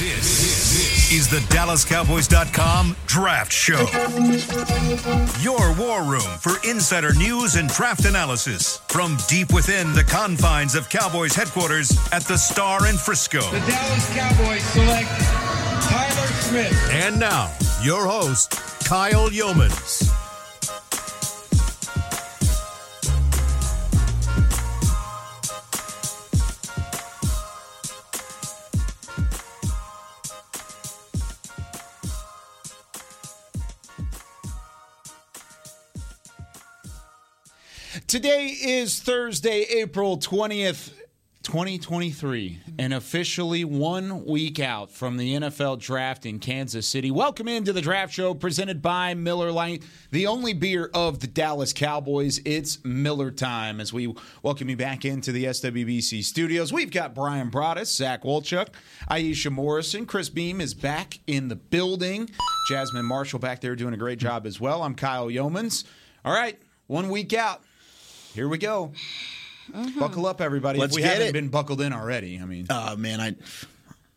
This is the DallasCowboys.com Draft Show. Your war room for insider news and draft analysis from deep within the confines of Cowboys headquarters at the Star in Frisco. The Dallas Cowboys select Tyler Smith. And now, your host, Kyle Yeomans. Today is Thursday, April 20th, 2023, and officially one week out from the NFL draft in Kansas City. Welcome into the draft show presented by Miller Lite, the only beer of the Dallas Cowboys. It's Miller time as we welcome you back into the SWBC studios. We've got Brian Broaddus, Zach Wolchuk, Aisha Morrison. Chris Beam is back in the building. Jasmine Marshall back there doing a great job as well. I'm Kyle Yeomans. All right, one week out. Here we go. Buckle up, everybody. Let's if we get haven't it. been buckled in already, I mean, Oh man, I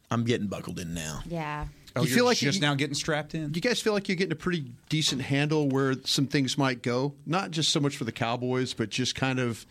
I'm getting buckled in now. Yeah. oh, you you're feel like just you- now getting strapped in. Do you guys feel like you're getting a pretty decent handle where some things might go? Not just so much for the Cowboys, but just kind of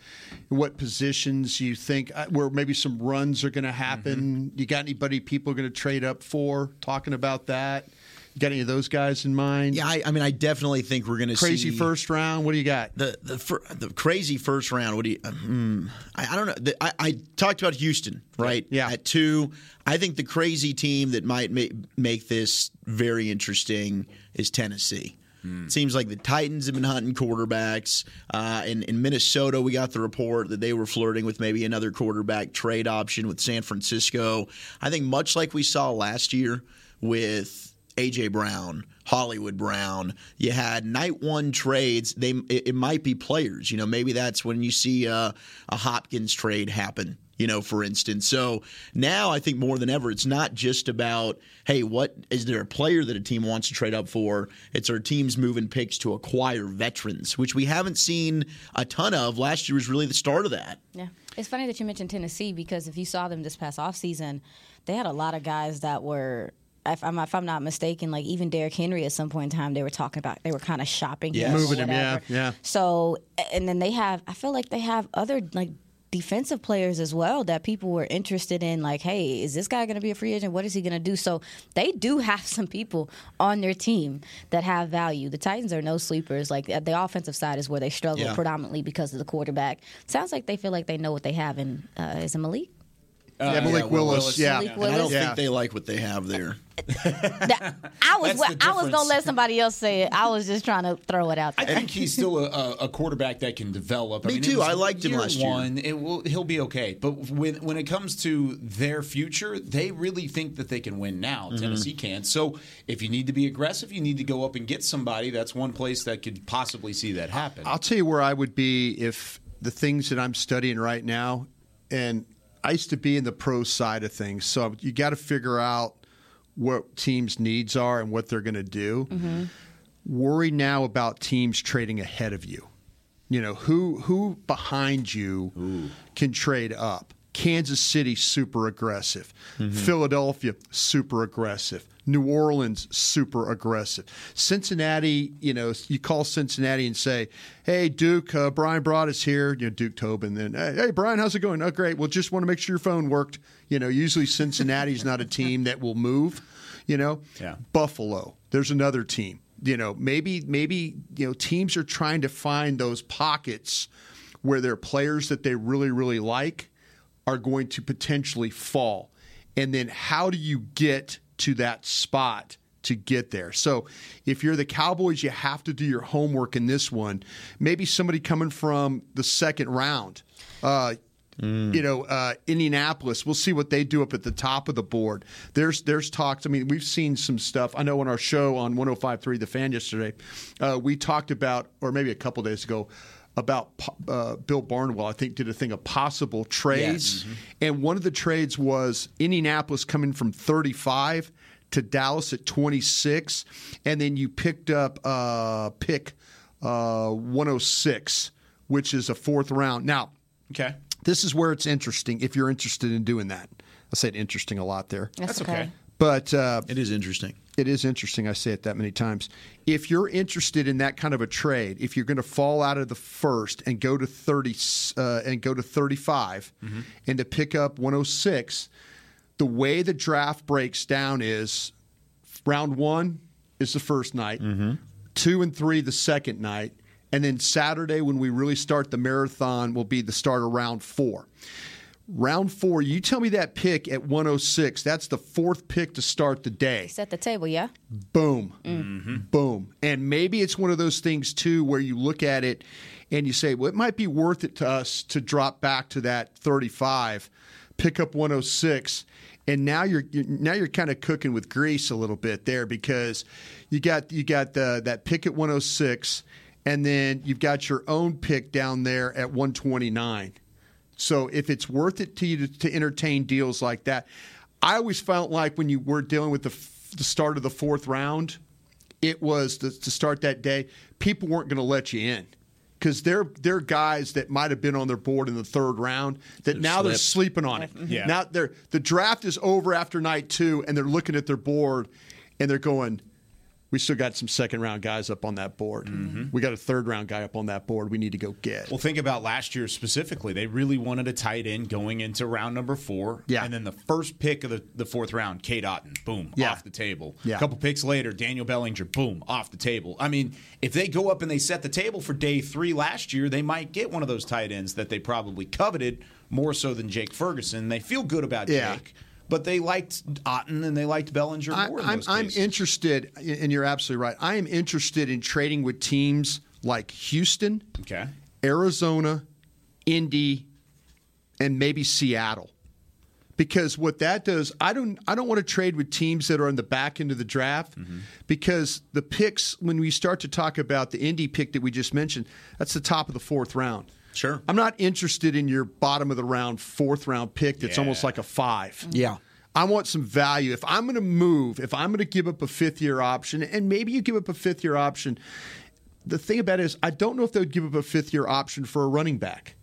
what positions you think uh, where maybe some runs are going to happen. Mm-hmm. You got anybody people are going to trade up for? Talking about that. You got any of those guys in mind? Yeah, I, I mean, I definitely think we're going to Crazy first round. What do you got? the the fir- the crazy first round. What do you? uh, hmm, I, I don't know. The, I, I talked about Houston, right? Yeah. At two, I think the crazy team that might ma- make this very interesting is Tennessee. It seems like the Titans have been hunting quarterbacks. Uh, in, in Minnesota, we got the report that they were flirting with maybe another quarterback trade option with San Francisco. I think much like we saw last year with AJ Brown, Hollywood Brown. You had night one trades. They it, it might be players. You know, maybe that's when you see a, a Hopkins trade happen. You know, for instance. So now I think more than ever, it's not just about hey, what is there a player that a team wants to trade up for? It's our teams moving picks to acquire veterans, which we haven't seen a ton of. Last year was really the start of that. Yeah. It's funny that you mentioned Tennessee because if you saw them this past offseason, they had a lot of guys that were. If I'm, if I'm not mistaken, like even Derrick Henry at some point in time, they were talking about they were kind of shopping Yes. him, or Moving him, yeah, yeah. So, and then they have, I feel like they have other like defensive players as well that people were interested in. Like, hey, is this guy going to be a free agent? What is he going to do? So they do have some people on their team that have value. The Titans are no sleepers. Like the offensive side is where they struggle Yeah. predominantly because of the quarterback. Sounds like they feel like they know what they have in uh, is it Malik? Yeah, Malik Will Willis. Willis. Yeah. Malik And I don't Yeah. think they like what they have there. That- I was That's the I was gonna let somebody else say it. I was just trying to throw it out There. I think he's still a, a, a quarterback that can develop. I Me mean, too. I liked him year last year. one, It will, he'll be okay. But when when it comes to their future, they really think that they can win now. Mm-hmm. Tennessee can't. So if you need to be aggressive, you need to go up and get somebody. That's one place that could possibly see that happen. I'll tell you where I would be if the things that I'm studying right now, and I used to be in the pro side of things, so you got to figure out what teams' needs are and what they're going to do. Mm-hmm. Worry now about teams trading ahead of you. You know who who behind you can trade up. Kansas City super aggressive. Philadelphia super aggressive. New Orleans super aggressive. Cincinnati, you know, you call Cincinnati and say, "Hey Duke, uh, Brian brought us here." You know, Duke Tobin. Then, hey, hey Brian, how's it going? Oh, great. Well, just want to make sure your phone worked. You know, usually Cincinnati's not a team that will move. You know, Yeah. Buffalo. There's another team. You know, maybe maybe you know teams are trying to find those pockets where there are players that they really really like are going to potentially fall. And then how do you get to that spot to get there? So if you're the Cowboys, you have to do your homework in this one. Maybe somebody coming from the second round. Uh, You know, uh, Indianapolis. We'll see what they do up at the top of the board. There's there's talks. I mean, we've seen some stuff. I know on our show on 105.3 The Fan yesterday, uh, we talked about, or maybe a couple days ago, about uh, Bill Barnwell. I think did a thing of possible trades, and one of the trades was Indianapolis coming from 35 to Dallas at 26, and then you picked up uh, pick uh, 106, which is a fourth round. Now, okay. this is where it's interesting if you're interested in doing that. I said interesting a lot there. That's okay. But uh, It is interesting. It is interesting. I say it that many times. If you're interested in that kind of a trade, if you're going to fall out of the first and go to thirty uh, and go to 35 and to pick up 106, the way the draft breaks down is round one is the first night, two and three the second night, and then Saturday when we really start the marathon will be the start of round four. Round four, you tell me that pick at 106. That's the fourth pick to start the day. Set the table, yeah. Boom. Mm-hmm. Boom. And maybe it's one of those things, too, where you look at it and you say, well, it might be worth it to us to drop back to that 35, pick up 106. And now you're, you're now you're kind of cooking with grease a little bit there because you got you got the, that pick at 106, and then you've got your own pick down there at 129. So if it's worth it to you to, to entertain deals like that, I always felt like when you were dealing with the, f- the start of the fourth round, it was to, to start that day. People weren't going to let you in because they're they're guys that might have been on their board in the third round that now they're sleeping on it. Mm-hmm. Yeah. Now they're the draft is over after night two, and they're looking at their board and they're going. We still got some second round guys up on that board. Mm-hmm. We got a third round guy up on that board. We need to go get. Well, think about last year specifically. They really wanted a tight end going into round number four. Yeah. And then the first pick of the, the fourth round, Cade Otton, boom, Yeah. off the table. Yeah. A couple picks later, Daniel Bellinger, boom, off the table. I mean, if they go up and they set the table for day three last year, they might get one of those tight ends that they probably coveted more so than Jake Ferguson. They feel good about Yeah. Jake, but they liked Otton and they liked Bellinger I, more I'm, those I'm interested, and you're absolutely right. I am interested in trading with teams like Houston, Okay. Arizona, Indy, and maybe Seattle. Because what that does, I don't I don't want to trade with teams that are in the back end of the draft mm-hmm. because the picks when we start to talk about the Indy pick that we just mentioned, that's the top of the fourth round. Sure. I'm not interested in your bottom of the round fourth round pick that's Yeah. almost like a 5. Mm-hmm. Yeah. I want some value. If I'm going to move, if I'm going to give up a fifth year option, and maybe you give up a fifth year option, the thing about it is, I don't know if they would give up a fifth year option for a running back.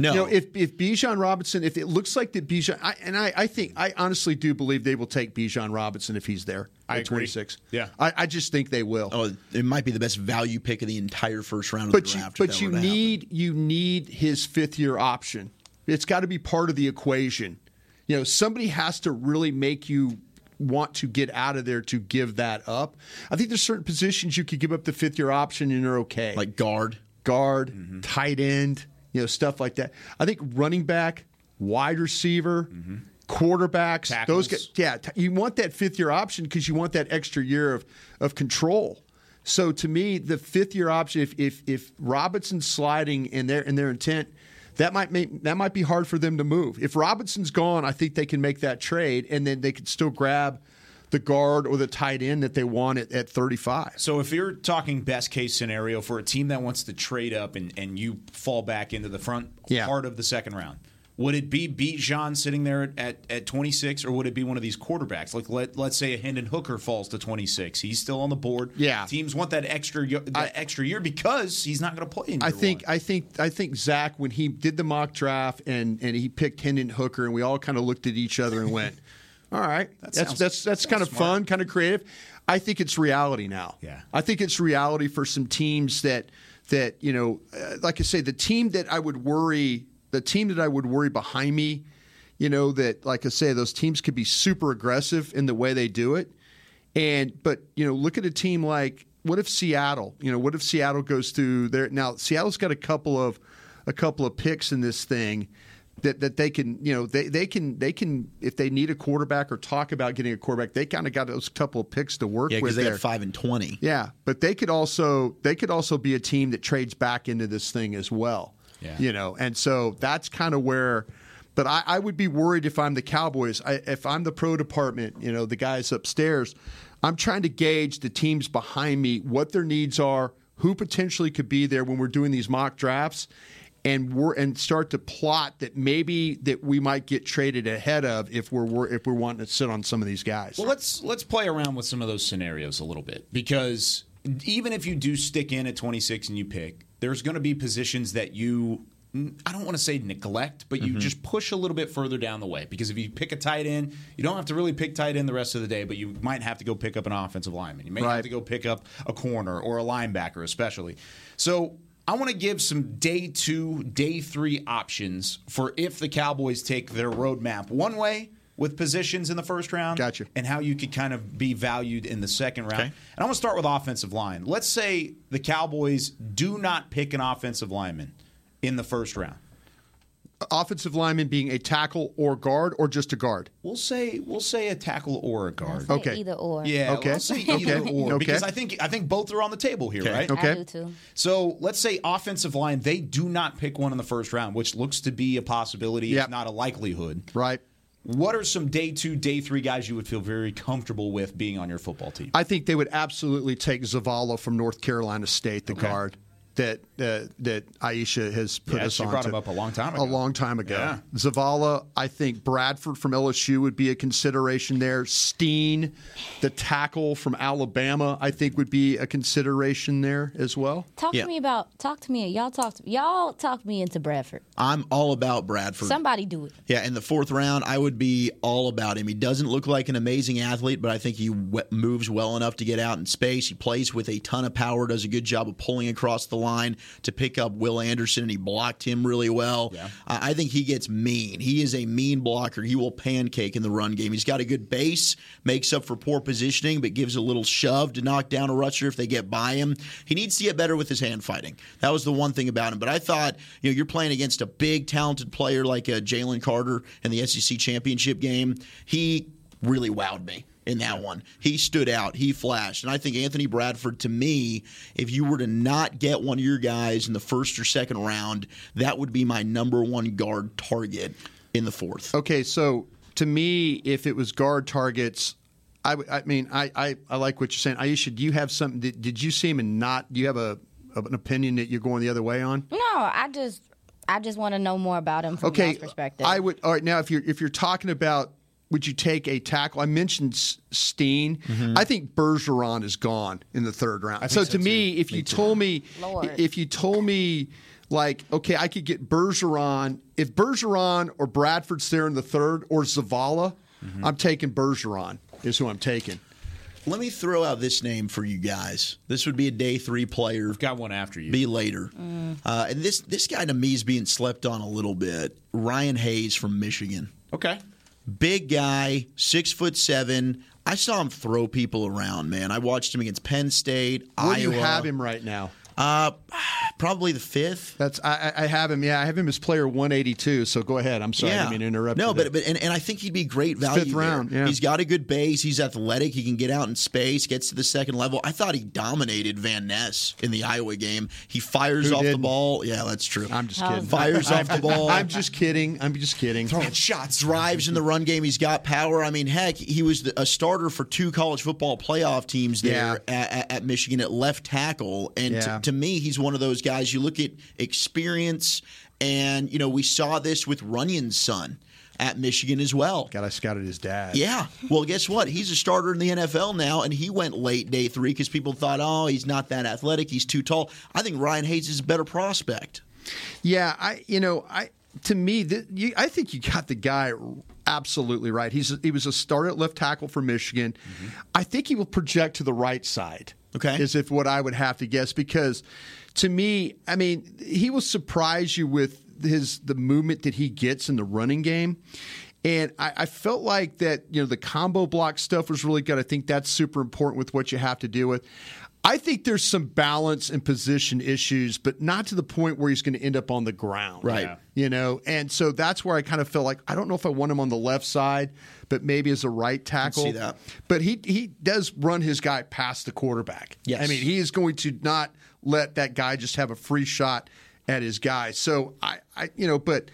No. You know, if if Bijan Robinson, if it looks like that Bijan, I, and I, I think I honestly do believe they will take Bijan Robinson if he's there I at agree. 26. Yeah. I, I just think they will. oh, it might be the best value pick of the entire first round of but the you, draft. if but you were to happen. need you need his fifth year option. It's got to be part of the equation. You know, somebody has to really make you want to get out of there to give that up. I think there's certain positions you could give up the fifth year option and you're okay. like guard. guard, Mm-hmm. tight end, you know, stuff like that. I think running back, wide receiver, quarterbacks, those Mm-hmm. Tackles. guys, yeah, t- you want that fifth year option because you want that extra year of of control. So to me, the fifth year option, if if if Robinson's sliding in their in their intent, that might make that might be hard for them to move. If Robinson's gone, I think they can make that trade, and then they could still grab the guard or the tight end that they want at, at 35. So if you're talking best case scenario for a team that wants to trade up and, and you fall back into the front Yeah. part of the second round, would it be Bijan sitting there at, at, at 26 or would it be one of these quarterbacks? Like let, let's say a Hendon Hooker falls to 26. He's still on the board. Yeah. Teams want that extra that extra year because he's not going to play in I think one. I think I think Zach when he did the mock draft and and he picked Hendon Hooker and we all kind of looked at each other and went, "All right, that's sounds- that's that's kind of smart. fun, kind of creative." I think it's reality now. Yeah. I think it's reality for some teams that that you know, uh, like I say, the team that I would worry, the team that I would worry behind me, you know, that like I say, those teams could be super aggressive in the way they do it. And but you know, look at a team like what if Seattle? You know, what if Seattle goes through there now? Seattle's got a couple of a couple of picks in this thing that that they can you know they they can they can if they need a quarterback or talk about getting a quarterback, they kind of got those couple of picks to work Yeah, with they there. got five and twenty. Yeah, but they could also they could also be a team that trades back into this thing as well. Yeah. You know, and so that's kind of where. But I, I would be worried if I'm the Cowboys. I, if I'm the pro department, you know, the guys upstairs, I'm trying to gauge the teams behind me, what their needs are, who potentially could be there when we're doing these mock drafts, and we're and start to plot that maybe that we might get traded ahead of if we're wor- if we're wanting to sit on some of these guys. Well, let's let's play around with some of those scenarios a little bit because even if you do stick in at 26 and you pick, there's going to be positions that you I don't want to say neglect, but you mm-hmm. just push a little bit further down the way. Because if you pick a tight end, you don't have to really pick tight end the rest of the day, but you might have to go pick up an offensive lineman. You may Right. have to go pick up a corner or a linebacker, especially. So I want to give some day two, day three options for if the Cowboys take their roadmap one way with positions in the first round Gotcha. and how you could kind of be valued in the second round. Okay. And I want to start with offensive line. Let's say the Cowboys do not pick an offensive lineman in the first round. Offensive lineman being a tackle or guard or just a guard. We'll say we'll say a tackle or a guard. Say Okay. Either or. Yeah, Okay. I'll say either Okay. or Okay. because I think I think both are on the table here, Okay. right? Okay. I do too. So let's say offensive line, they do not pick one in the first round, which looks to be a possibility, Yep. if not a likelihood. Right. What are some day two, day three guys you would feel very comfortable with being on your football team? I think they would absolutely take Zavala from North Carolina State, the Okay. guard that uh, that Aisha has put Yeah, us she on. brought to. him up a long time ago. A long time ago. Yeah. Zavala, I think Bradford from LSU would be a consideration there. Steen, the tackle from Alabama, I think would be a consideration there as well. Talk Yeah. to me about. Talk to me. Y'all talk. To, y'all talk me into Bradford. I'm all about Bradford. Somebody do it. Yeah, in the fourth round, I would be all about him. He doesn't look like an amazing athlete, but I think he w- moves well enough to get out in space. He plays with a ton of power, does a good job of pulling across the line to pick up Will Anderson, and he blocked him really well. Yeah. I I think he gets mean. He is a mean blocker. He will pancake in the run game. He's got a good base, makes up for poor positioning, but gives a little shove to knock down a rusher if they get by him. He needs to get better with his hand fighting. That was the one thing about him. But I thought, you know, you're playing against a big, talented player like uh, Jalen Carter in the SEC championship game. He really wowed me in that one. He stood out. He flashed. And I think Anthony Bradford, to me, if you were to not get one of your guys in the first or second round, that would be my number one guard target in the fourth. Okay, so to me, if it was guard targets, I mean, I, I, I like what you're saying. Aisha, do you have something? Did, did you see him and not? Do you have a an opinion that you're going the other way on? No, I just. I just want to know more about him from Okay, y'all's perspective. I would. All right, now if you're if you're talking about, would you take a tackle? I mentioned S- Steen. Mm-hmm. I think Bergeron is gone in the third round. So so to me, if you told me, Lord. if you told me, like, okay, I could get Bergeron. If Bergeron or Bradford's there in the third, or Zavala, mm-hmm. I'm taking Bergeron. Is who I'm taking. Let me throw out this name for you guys. This would be a day three player. I've got one after you. Be later. Mm. Uh, and this this guy to me is being slept on a little bit. Ryan Hayes from Michigan. okay. Big guy, six foot seven. I saw him throw people around, man. I watched him against Penn State, Where Iowa. do you have him right now? Uh, probably the fifth. That's I, I I have him. Yeah, I have him as player 182. So go ahead. I'm sorry. I didn't mean to interrupt. No, you but, but and, and I think he'd be great value. fifth there. round, yeah. He's got a good base. He's athletic. He can get out in space. Gets to the second level. I thought he dominated Van Ness in the Iowa game. He fires Who off the didn't? ball. Yeah, that's true. I'm just kidding. Fires off the ball. I'm just kidding. I'm just kidding. Throwing shots. drives in the run game. He's got power. I mean, heck, he was the- a starter for two college football playoff teams there Yeah. at, at, at Michigan at left tackle. And Yeah. to, to me, he's one of those guys. You look at experience, and you know we saw this with Runyan's son at Michigan as well. God, I scouted his dad. Yeah. Well, guess what? He's a starter in the NFL now, and he went late day three because people thought, oh, he's not that athletic. He's too tall. I think Ryan Hayes is a better prospect. Yeah, I you know I to me you, I think you got the guy absolutely right. He's he was a starter at left tackle for Michigan. Mm-hmm. I think he will project to the right side. Okay. is if what I would have to guess because to me, I mean, he will surprise you with his the movement that he gets in the running game. And I, I felt like that, you know, the combo block stuff was really good. I think that's super important with what you have to deal with. I think there's some balance and position issues, but not to the point where he's going to end up on the ground. Right. Yeah. You know, and so that's where I kind of felt like I don't know if I want him on the left side, but maybe as a right tackle. see that. But he he does run his guy past the quarterback. Yes. I mean, he is going to not let that guy just have a free shot at his guy. So I, I you know, but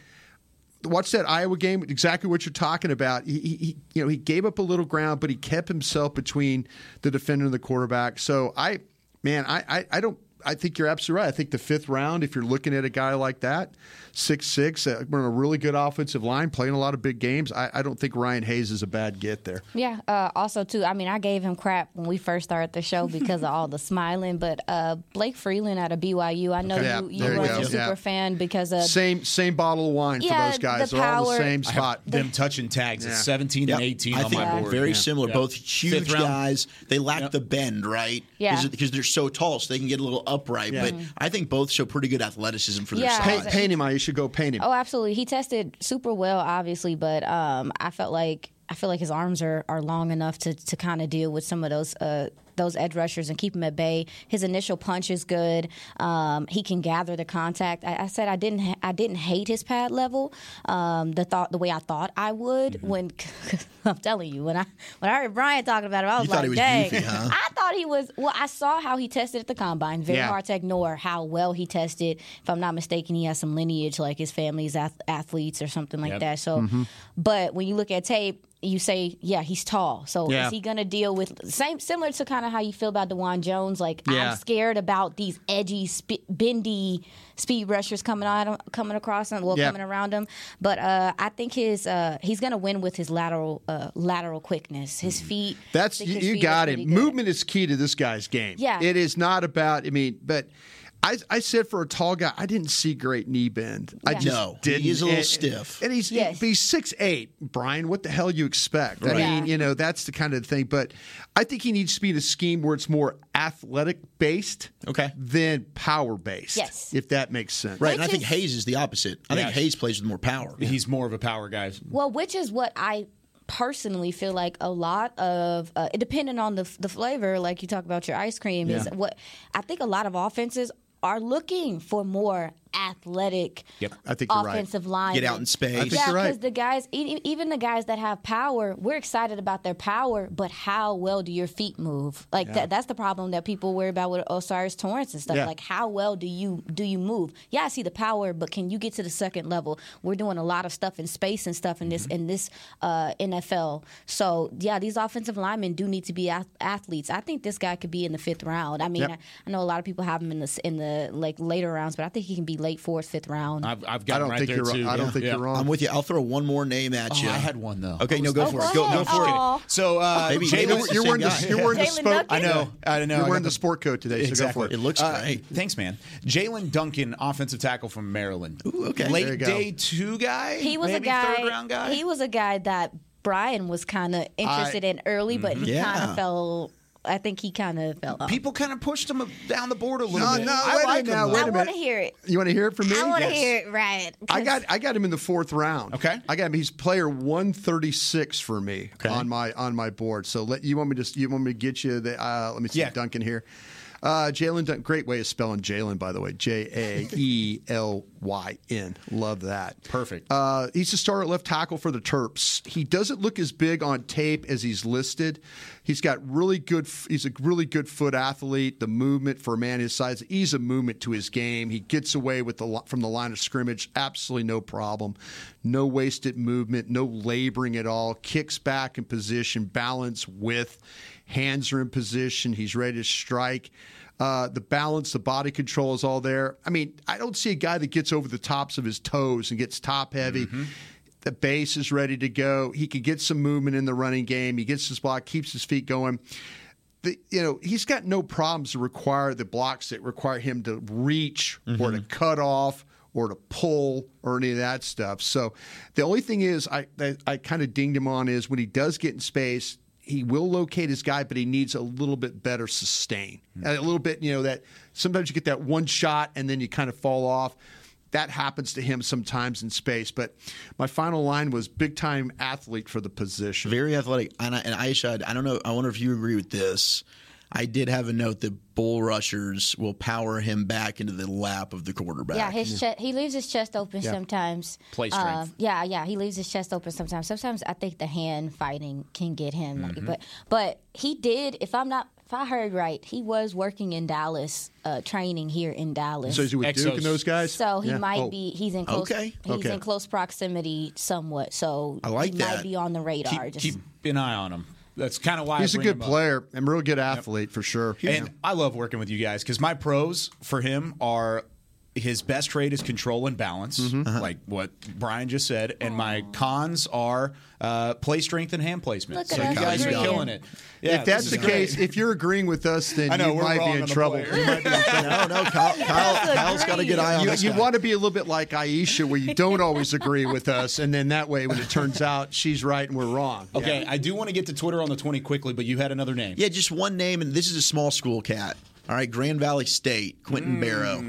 watch that Iowa game. Exactly what you're talking about. He, he, you know, he gave up a little ground, but he kept himself between the defender and the quarterback. So I, man, I, I, I don't. I think you're absolutely right. I think the fifth round, if you're looking at a guy like that, six six. Uh, we're in a really good offensive line, playing a lot of big games. I, I don't think Ryan Hayes is a bad get there. Yeah. Uh, also, too, I mean, I gave him crap when we first started the show because of all the smiling, but uh, Blake Freeland out of BYU, I know Okay. you, Yeah, you you weren't a super Yeah. fan because of Same same bottle of wine Yeah, for those guys. the They're all in the same I have spot. them touching tags at Yeah. 17 and 18 I on think my board. very Yeah. similar. Yeah. Both huge guys. They lack Yep. the bend, right? Yeah. Because they're so tall, so they can get a little upright. Yeah. But I think both show pretty good athleticism for their size. Paint, paint him. I you should go. Oh, absolutely. He tested super well, obviously, but um, I felt like I feel like his arms are, are long enough to, to kind of deal with some of those uh, those edge rushers and keep him at bay. His initial punch is good. Um, he can gather the contact. I, I said I didn't ha- I didn't hate his pad level. Um, the thought the way I thought I would Mm-hmm. when I'm telling you when I when I heard Brian talking about it, I was You thought like, he was dang. goofy, huh? I thought he was. Well, I saw how he tested at the combine. Very Yeah. hard to ignore how well he tested. If I'm not mistaken, he has some lineage, like his family's ath- athletes or something like Yep. that. So, Mm-hmm. but when you look at tape, you say, yeah, he's tall. So Yeah. is he going to deal with same similar to kind of how you feel about Dawand Jones? Like Yeah. I'm scared about these edgy, sp- bendy speed rushers coming on, coming across him, well, coming around him. But uh, I think his uh, he's going to win with his lateral uh, lateral quickness, his feet. That's you, you feet got it. Movement is key to this guy's game. Yeah. it is not about. I mean, but. I, I said for a tall guy, I didn't see great knee bend. I Yeah. just No, didn't. he is a little And- stiff. and he's Yes. he's six eight. Brian, what the hell you expect? I mean, Yeah. you know that's the kind of thing. But I think he needs to be in a scheme where it's more athletic based, Okay. than power based. Yes. if that makes sense. Right, and I Which think is- Hayes is the opposite. I think Hayes plays with more power. He's more of a power guy. Well, which is what I personally feel like a lot of uh, depending on the the flavor, like you talk about your ice cream, is what I think a lot of offenses are looking for more athletic Yep. I think you're right. offensive line. Get out in space. I think yeah, you're right. because the guys, even the guys that have power, we're excited about their power, but how well do your feet move? Like that, that's the problem that people worry about with O'Cyrus Torrence and stuff. Yeah. Like how well do you do you move? Yeah, I see the power, but can you get to the second level? We're doing a lot of stuff in space and stuff in Mm-hmm. this in this uh, NFL. So yeah, these offensive linemen do need to be ath- athletes. I think this guy could be in the fifth round. I mean, Yep. I, I know a lot of people have him in the in the like later rounds, but I think he can be late fourth, fifth round. I've, I've got him don't right think there you're. too. I don't Yeah. think Yeah. you're wrong. I'm with you. I'll throw one more name at Oh, you. I had one though. Okay, no, go Oh, for go it. Go, go for it. Oh. So uh, Maybe- Jaelyn- maybe You're, you're wearing the, guy. you're wearing the Jaelyn spoke. Duncan? I know. I know. You're wearing the sport coat today, so go for it. It looks Uh, great. Thanks, man. Jaelyn Duncan, offensive tackle from Maryland. Ooh, okay. Late There you go. day two guy. he was a guy. Third round guy. He was a guy that Brian was kind of interested in early, but he Yeah. kind of fell. I think he kind of fell off. People kind of pushed him down the board a little No, bit. no, no, I wait a like minute him. now, though. wait I a want to hear it. You want to hear it from me? I want to Yes. hear it right. I got I got him in the fourth round. Okay. I got him. He's player one thirty six for me Okay. on my on my board. So let you want me to you want me to get you the uh, let me see Yeah. Duncan here. Uh, Jaelyn great way of spelling Jaelyn, by the way. J A E L Y N. Love that. Perfect. Uh, he's the star at left tackle for the Terps. He doesn't look as big on tape as he's listed. He's got really good. He's a really good foot athlete. The movement for a man his size, ease of movement to his game. He gets away with the from the line of scrimmage, absolutely no problem. No wasted movement, no laboring at all. Kicks back in position, balance, width, hands are in position. He's ready to strike. Uh, the balance, the body control is all there. I mean, I don't see a guy that gets over the tops of his toes and gets top heavy. The base is ready to go. He can get some movement in the running game. He gets his block, keeps his feet going. The, you know, he's got no problems to require the blocks that require him to reach or to cut off or to pull or any of that stuff. So the only thing is I I, I kind of dinged him on is when he does get in space, he will locate his guy, but he needs a little bit better sustain. Hmm. A little bit, you know, that sometimes you get that one shot and then you kind of fall off. That happens to him sometimes in space. But my final line was big time athlete for the position. Very athletic. And, I, and Aisha, I don't know. I wonder if you agree with this. I did have a note that bull rushers will power him back into the lap of the quarterback. Yeah, his chest. He leaves his chest open sometimes. Play Uh, strength. yeah, yeah, he leaves his chest open sometimes. Sometimes I think the hand fighting can get him. Mm-hmm. but but he did. If I'm not, if I heard right, he was working in Dallas, uh, training here in Dallas. So is he with Duke and those guys? So he Yeah. might Oh. be. He's in close. Okay, He's okay. in close proximity, somewhat. So I like he that. might be on the radar. keep, just keep an eye on him. That's kind of why He's a good player and real good athlete for sure. And I love working with you guys because my pros for him are his best trait is control and balance, Mm-hmm. like what Brian just said. And my cons are uh, play strength and hand placement. Look so you guys are killing it. Yeah, if that's the great. case, if you're agreeing with us, then I know, you might be in trouble. You might be in trouble. no, no, Kyle, Kyle, Kyle's got a good eye on You, this. you guy. want to be a little bit like Aisha, where you don't always agree with us, and then that way, when it turns out she's right and we're wrong. Okay, I do want to get to Twitter on the 20 quickly, but you had another name. Yeah, just one name, and this is a small school cat. All right, Grand Valley State, Quinton Barrow.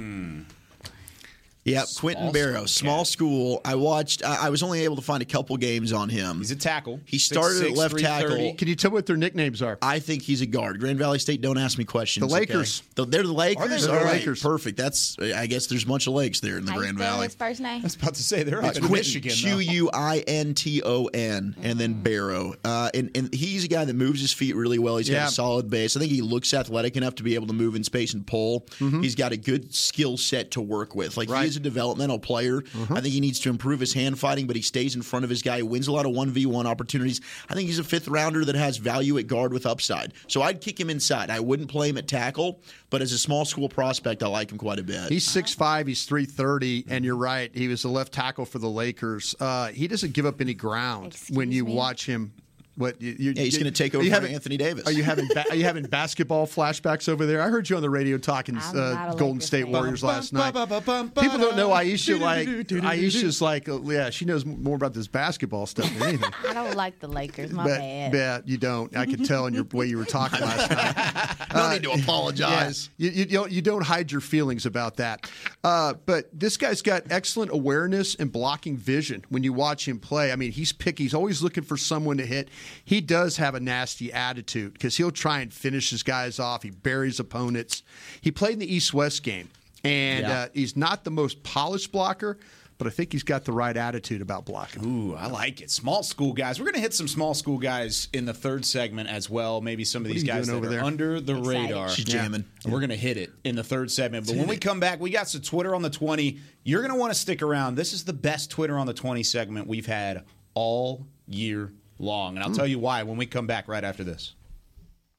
Yep, Quinton Barrow, school small cat. school. I watched. I, I was only able to find a couple games on him. He's a tackle. He started at 6'6", left tackle. 330. Can you tell me what their nicknames are? I think he's a guard. Grand Valley State. Don't ask me questions. The Lakers. Okay? The- They're the Lakers. Are they the All right, Lakers? Perfect. That's. I guess there's a bunch of lakes there in the How you Grand Valley. his first name? I was about to say they're up It's in Quinton, Michigan. Q though. U I N T O N, and then Barrow. Uh, and, and he's a guy that moves his feet really well. He's got a solid base. I think he looks athletic enough to be able to move in space and pull. He's got a good skill set to work with. Like Right. he is a developmental player. I think he needs to improve his hand fighting, but he stays in front of his guy. He wins a lot of one v one opportunities. I think he's a fifth rounder that has value at guard with upside. So I'd kick him inside. I wouldn't play him at tackle, but as a small school prospect, I like him quite a bit. He's 6'5", he's 330, and you're right. He was the left tackle for the Lakers. Uh, he doesn't give up any ground when you me? watch him. What you, you, Yeah, he's you- gonna take are over you having- Anthony Davis. Are you having ba- are you having basketball flashbacks over there? I heard you on the radio talking uh, Golden State fan. Warriors Bum, last bum, night. bum, People don't know bum. Aisha like Aisha's like uh, yeah she knows more about this basketball stuff than anything. I don't like the Lakers. My but, bad. but you don't. I could tell in your way you were talking last night. no need to apologize. Yeah. You, you, don't, you don't hide your feelings about that. Uh, but this guy's got excellent awareness and blocking vision when you watch him play. I mean, he's picky. He's always looking for someone to hit. He does have a nasty attitude because he'll try and finish his guys off. He buries opponents. He played in the East West game, and Yeah. uh, he's not the most polished blocker. But I think he's got the right attitude about blocking. Ooh, I like it. Small school guys. We're going to hit some small school guys in the third segment as well. Maybe some of What these guys that over are there? under the Excited. radar. She's jamming. And we're going to hit it in the third segment. But when we come back, we got some Twitter on the 20. You're going to want to stick around. This is the best Twitter on the 20 segment we've had all year long. And I'll hmm. tell you why when we come back right after this.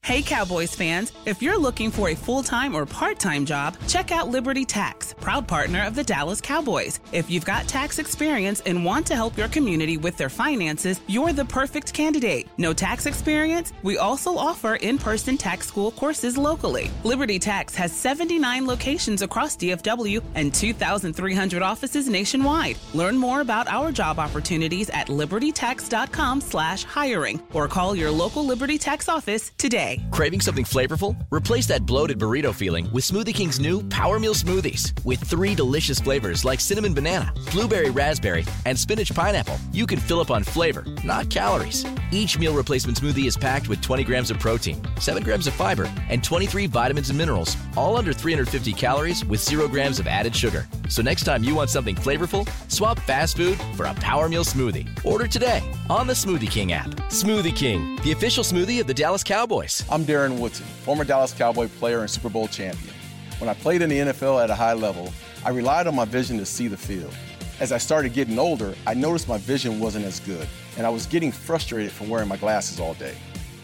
Hey Cowboys fans, if you're looking for a full-time or part-time job, check out Liberty Tax, proud partner of the Dallas Cowboys. If you've got tax experience and want to help your community with their finances, you're the perfect candidate. No tax experience? We also offer in-person tax school courses locally. Liberty Tax has 79 locations across DFW and 2,300 offices nationwide. Learn more about our job opportunities at libertytax.com slash hiring or call your local Liberty Tax office today. Craving something flavorful? Replace that bloated burrito feeling with Smoothie King's new Power Meal Smoothies. With three delicious flavors like cinnamon banana, blueberry raspberry, and spinach pineapple, you can fill up on flavor, not calories. Each meal replacement smoothie is packed with 20 grams of protein, 7 grams of fiber, and 23 vitamins and minerals, all under 350 calories with 0 grams of added sugar. So next time you want something flavorful, swap fast food for a Power Meal Smoothie. Order today on the Smoothie King app. Smoothie King, the official smoothie of the Dallas Cowboys. I'm Darren Woodson, former Dallas Cowboy player and Super Bowl champion. When I played in the NFL at a high level, I relied on my vision to see the field. As I started getting older, I noticed my vision wasn't as good, and I was getting frustrated from wearing my glasses all day.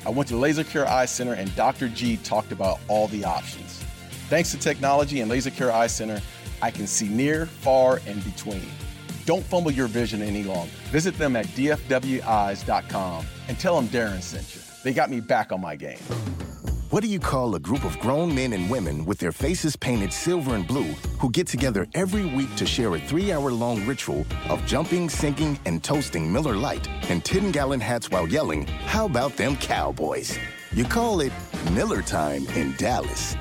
I went to Laser Care Eye Center, and Dr. G talked about all the options. Thanks to technology and Laser Care Eye Center, I can see near, far, and between. Don't fumble your vision any longer. Visit them at dfweyes.com and tell them Darren sent you. They got me back on my game. What do you call a group of grown men and women with their faces painted silver and blue who get together every week to share a three hour long ritual of jumping, sinking, and toasting Miller Lite and 10 gallon hats while yelling, How about them Cowboys? You call it Miller Time in Dallas.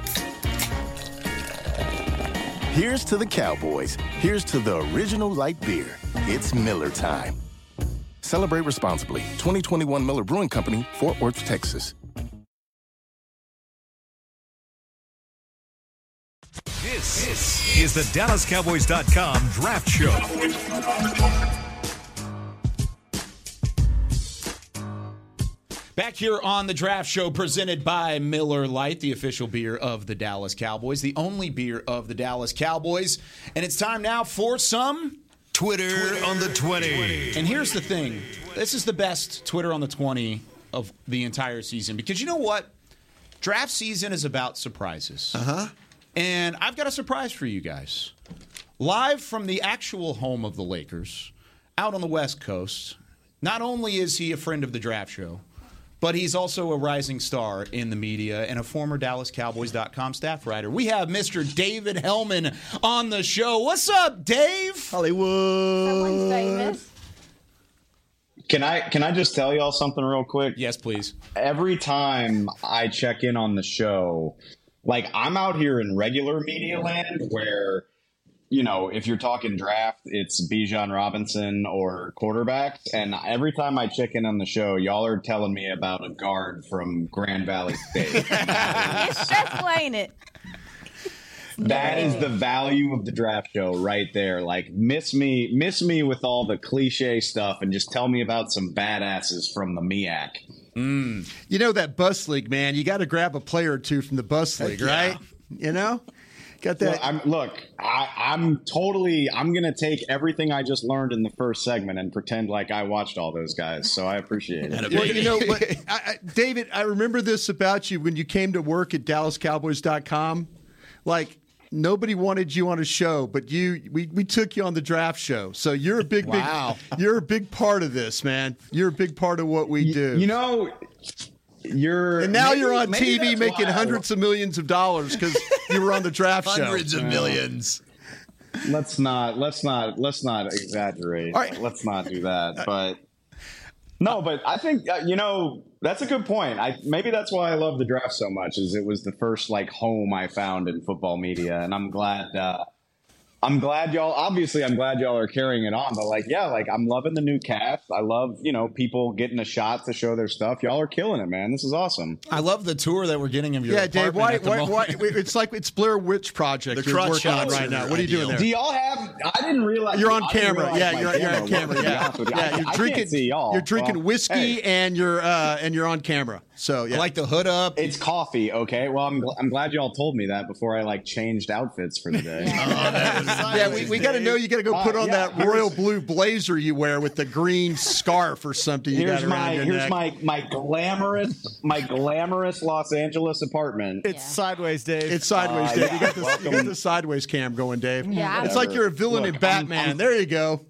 Here's to the Cowboys. Here's to the original light beer. It's Miller Time. Celebrate responsibly. 2021 Miller Brewing Company, Fort Worth, Texas. This is the DallasCowboys.com Draft Show. Back here on the draft show presented by Miller Lite, the official beer of the Dallas Cowboys, the only beer of the Dallas Cowboys. And it's time now for some. Twitter, on the 20. And here's the thing this is the best Twitter on the 20 of the entire season because you know what? Draft season is about surprises. Uh huh. And I've got a surprise for you guys. live from the actual home of the Lakers, out on the West Coast. Not only is he a friend of the draft show, but he's also a rising star in the media and a former DallasCowboys.com staff writer. We have Mr. David Helman on the show. What's up, Dave? Hollywood. Someone's famous. Can I can I just tell y'all something real quick? Yes, please. Every time I check in on the show, like I'm out here in regular media land where you know, if you're talking draft, it's Bijan Robinson or quarterbacks. And every time I check in on the show, y'all are telling me about a guard from Grand Valley State. It's stressful, ain't it? That is the value of the draft show right there. Like miss me, miss me with all the cliche stuff, and just tell me about some badasses from the MEAC. Mm. You know that bus league, man. You got to grab a player or two from the bus league, yeah. right? You know, got Look. I'm, look I, I'm totally. I'm gonna take everything I just learned in the first segment and pretend like I watched all those guys. So I appreciate it. Well, you know, but I, I, David, I remember this about you when you came to work at DallasCowboys.com. Like nobody wanted you on a show, but you we, we took you on the draft show. So you're a big, Wow. big, you're a big part of this, man. You're a big part of what we do. You know, you're and now maybe- you're on TV making why hundreds of millions of dollars because you were on the draft show. Hundreds of millions. let's not let's not let's not exaggerate. All right. Let's not do that. But no, but I think uh, you know that's a good point. I maybe that's why I love the draft so much. Is it was the first like home I found in football media, and I'm glad. Uh, I'm glad y'all. Obviously, I'm glad y'all are carrying it on. But like, yeah, like I'm loving the new cast. I love you know people getting a shot to show their stuff. Y'all are killing it, man. This is awesome. I love the tour that we're getting of your Yeah, Dave. Why, at the why, moment. why? It's like it's Blair Witch Project The you're working on shots right now. What are you doing there? Do y'all have? I didn't realize You're on camera. Yeah, you're, you're on camera. Yeah, you. yeah. I- You're I drinking. can't see y'all. You're drinking Well, whiskey hey. and you're uh, and you're on camera. So yeah. I like the hood up. It's coffee, okay. Well, I'm, gl- I'm glad y'all told me that before I like changed outfits for the day. yeah, we, we got to know you got to go Uh, put on yeah, that royal here's- blue blazer you wear with the green scarf or something you got here's around my your here's neck. my my glamorous my glamorous Los Angeles apartment. It's sideways, Dave. It's sideways, Uh, Dave. yeah, you, got the, you got the sideways cam going, Dave. Yeah, it's like you're a villain Look, in Batman. I'm- I'm- there you go.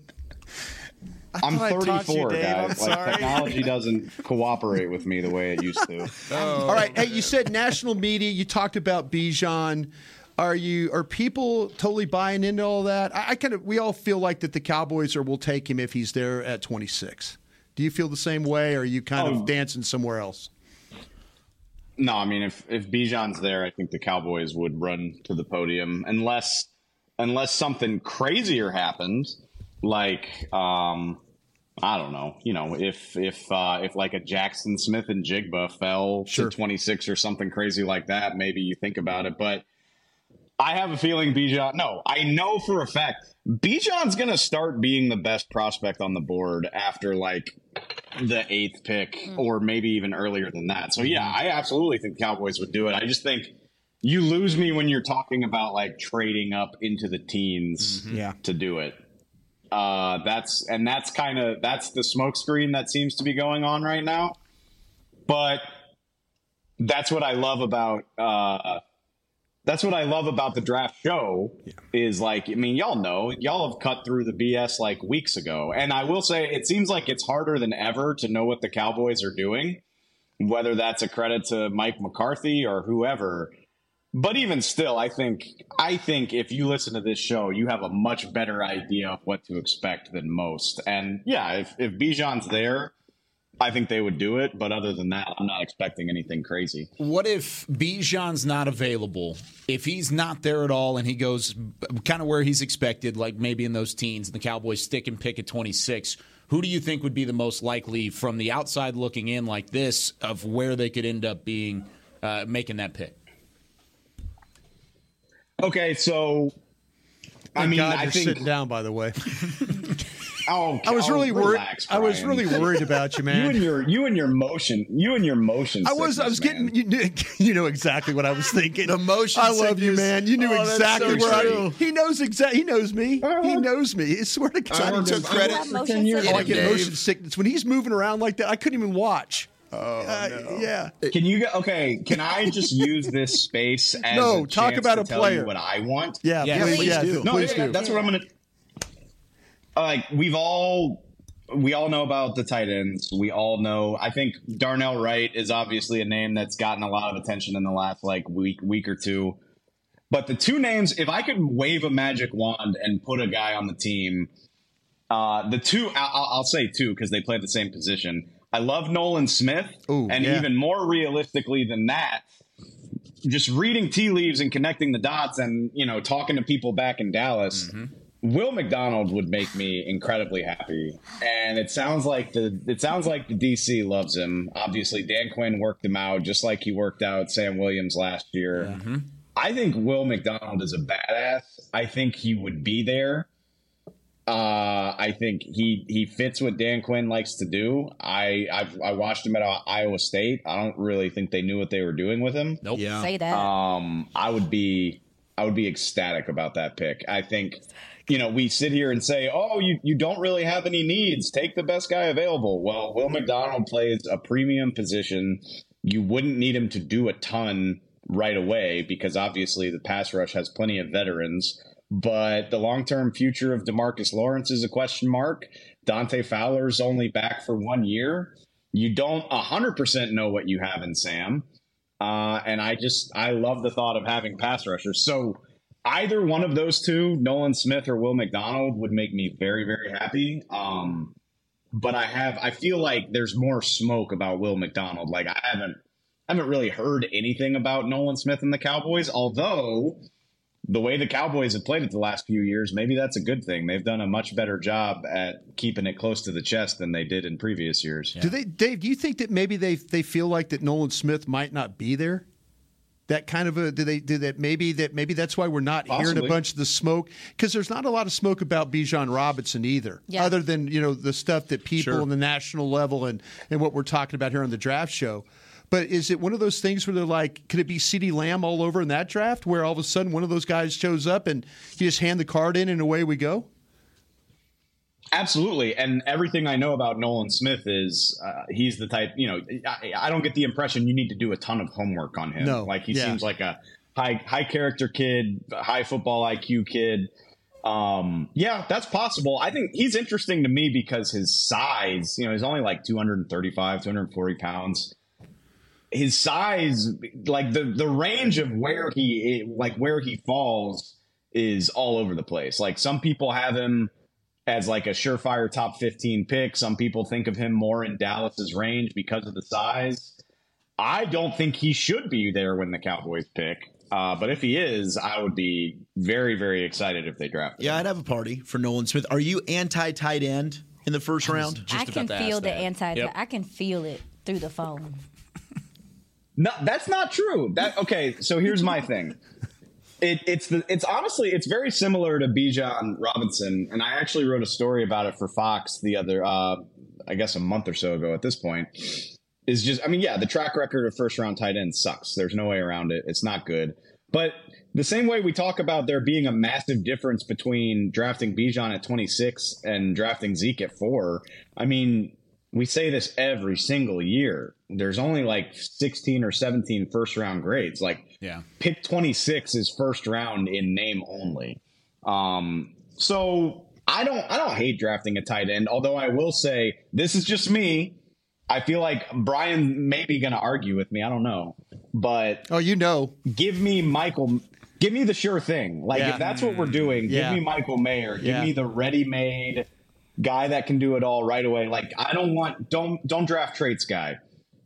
I'm thought I taught you, 34, Dave. I'm guys. Like technology doesn't cooperate with me the way it used to. All right. Hey, you said national media. You talked about Bijan. Are you are people totally buying into all that? I, I kind of we all feel like that the Cowboys are will take him if he's there at 26. Do you feel the same way, or are you kind Oh. of dancing somewhere else? No, I mean if if Bijan's there, I think the Cowboys would run to the podium unless unless something crazier happens, like um I don't know, you know, if if uh if like a Jaxon Smith-Njigba fell Sure. to 26 or something crazy like that, maybe you think about it, but I have a feeling Bijan. No, I know for a fact Bijan's going to start being the best prospect on the board after like the eighth pick, or maybe even earlier than that. So yeah, I absolutely think Cowboys would do it. I just think you lose me when you're talking about like trading up into the teens Yeah. to do it. Uh, that's and that's kind of that's the smokescreen that seems to be going on right now. But that's what I love about uh, that's what I love about the draft show is like I mean y'all know y'all have cut through the BS like weeks ago. And I will say it seems like it's harder than ever to know what the Cowboys are doing whether that's a credit to Mike McCarthy or whoever but even still I think I think if you listen to this show you have a much better idea of what to expect than most and yeah if if Bijan's there I think they would do it but other than that I'm not expecting anything crazy What if Bijan's not available? If he's not there at all and he goes kind of where he's expected, like maybe in those teens, and the Cowboys stick and pick at 26, who do you think would be the most likely from the outside looking in like this of where they could end up being uh, making that pick? Okay, so I mean, God I you're think. sitting down. By the way, Oh, I was oh, really worried. relax, I was Brian. really worried about you, man. You and man. your you and your motion, you and your motion. I was. I was sickness, getting. You, knew, you know exactly what I was thinking. The motion I love you, sickness. man. You knew Oh, that's exactly so where I. true. He knows exactly. He knows me. He uh-huh. knows me. I swear to God. I took credit have for motion 10 years. Oh, I get Dave. motion sickness when he's moving around like that. I couldn't even watch. Uh, yeah. Can you get okay? Can I just use this space as No, a talk about to a tell player. you what I want? Yeah, Yeah, please, please yeah, do. No, please yeah, do. that's what I'm gonna. Like we've all, we all know about the tight ends. We all know. I think Darnell Wright is obviously a name that's gotten a lot of attention in the last like week, week or two. But the two names, if I could wave a magic wand and put a guy on the team, uh, the two, I'll, I'll say two because they play the same position. I love Nolan Smith, Ooh, and yeah. even more realistically than that, just reading tea leaves and connecting the dots, and you know, talking to people back in Dallas. Mm-hmm. Will McDonald would make me incredibly happy, and it sounds like the it sounds like the DC loves him. Obviously, Dan Quinn worked him out just like he worked out Sam Williams last year. Mm-hmm. I think Will McDonald is a badass. I think he would be there. Uh, I think he he fits what Dan Quinn likes to do. I I've, I watched him at uh, Iowa State. I don't really think they knew what they were doing with him. Nope. Yeah. Say that. Um, I would be I would be ecstatic about that pick. I think you know we sit here and say, oh, you you don't really have any needs. Take the best guy available. Well, Will McDonald plays a premium position. You wouldn't need him to do a ton right away because obviously the pass rush has plenty of veterans. But the long term future of Demarcus Lawrence is a question mark. Dante Fowler's only back for one year. You don't 100% know what you have in Sam. Uh, and I just, I love the thought of having pass rushers. So either one of those two, Nolan Smith or Will McDonald, would make me very, very happy. Um, but I have, I feel like there's more smoke about Will McDonald. Like I haven't, haven't really heard anything about Nolan Smith and the Cowboys, although the way the Cowboys have played it the last few years, maybe that's a good thing. They've done a much better job at keeping it close to the chest than they did in previous years. Do they, Dave? Do you think that maybe they they feel like that Nolan Smith might not be there? That kind of a do they do that maybe that maybe that's why we're not hearing a bunch of the smoke because there's not a lot of smoke about Bijan Robinson either, Yeah. other than you know the stuff that people Sure. on the national level and and what we're talking about here on the draft show. But is it one of those things where they're like, could it be CeeDee Lamb all over in that draft, where all of a sudden one of those guys shows up and you just hand the card in and away we go? Absolutely, and everything I know about Nolan Smith is uh, he's the type. You know, I, I don't get the impression you need to do a ton of homework on him. No, like he yeah. seems like a high high character kid, high football IQ kid. Um, yeah, that's possible. I think he's interesting to me because his size. You know, he's only like 235, 240 pounds. His size, like the the range of where he like where he falls is all over the place. Like some people have him as like a surefire top 15 pick. Some people think of him more in Dallas's range because of the size. I don't think he should be there when the Cowboys pick. Uh, but if he is, I would be very, very excited if they draft him. Yeah, I'd have a party for Nolan Smith. Are you anti tight end in the first round? I can to feel ask the that. anti. Yep. I can feel it through the phone. No, that's not true. That okay. So here's my thing. It, it's the it's honestly it's very similar to Bijan Robinson, and I actually wrote a story about it for Fox the other, uh, I guess a month or so ago. At this point, is just I mean, yeah, the track record of first round tight end sucks. There's no way around it. It's not good. But the same way we talk about there being a massive difference between drafting Bijan at 26 and drafting Zeke at four, I mean, we say this every single year. There's only like 16 or 17 first round grades. Like, Yeah. pick 26 is first round in name only. Um, so I don't I don't hate drafting a tight end, although I will say this is just me. I feel like Brian may be going to argue with me. I don't know, but Oh, you know, give me Michael. Give me the sure thing. Like Yeah. if that's what we're doing, Yeah. give me Michael Mayer. Give Yeah. me the ready-made guy that can do it all right away. Like I don't want don't don't draft traits guy.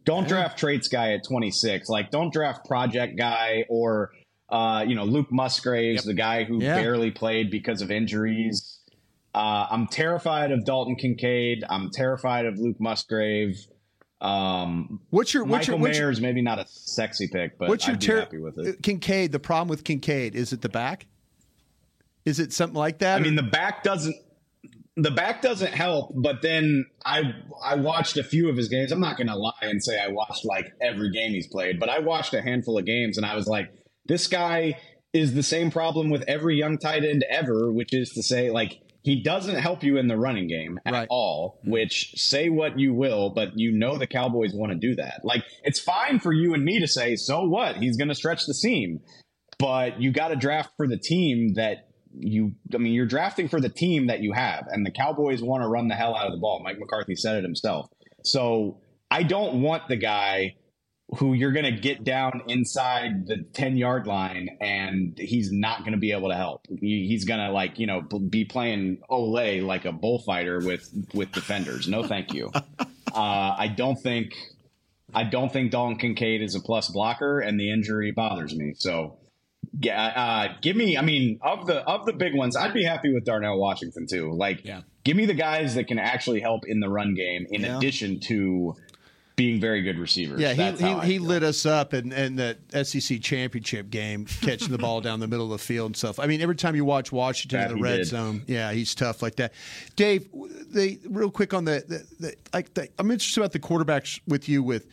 Don't draft traits guy at 26. Like don't draft project guy or uh, you know Luke Musgraves, the guy who Yeah. barely played because of injuries. Uh, I'm terrified of Dalton Kincaid. I'm terrified of Luke Musgrave. Um, what's your what's Michael your what's your, maybe not a sexy pick, but what's your I'd be ter- happy with it. Kincaid? The problem with Kincaid is it the back? Is it something like that? I mean, the back doesn't. The back doesn't help, but then I I watched a few of his games. I'm not going to lie and say I watched like every game he's played, but I watched a handful of games and I was like, this guy is the same problem with every young tight end ever, which is to say, like he doesn't help you in the running game at Right. all, mm-hmm. which say what you will, but you know the Cowboys want to do that. Like, it's fine for you and me to say, so what? He's going to stretch the seam. But you got to draft for the team that you, I mean, you're drafting for the team that you have, and the Cowboys want to run the hell out of the ball. Mike McCarthy said it himself. So I don't want the guy who you're going to get down inside the 10 yard line and he's not going to be able to help. He's going to like, you know, be playing Olay like a bullfighter with with defenders. No, thank you. uh, I don't think I don't think Dalton Kincaid is a plus blocker and the injury bothers me. So yeah, uh, give me I mean, of the of the big ones, I'd be happy with Darnell Washington too. Like Yeah. give me the guys that can actually help in the run game in Yeah. addition to being very good receivers. Yeah, That's he, he, he lit us up in, in that SEC championship game, catching the ball down the middle of the field and stuff. I mean, every time you watch Washington That in the red did. zone, yeah, he's tough like that. Dave, they real quick on the, the, the like the, I'm interested about the quarterbacks with you with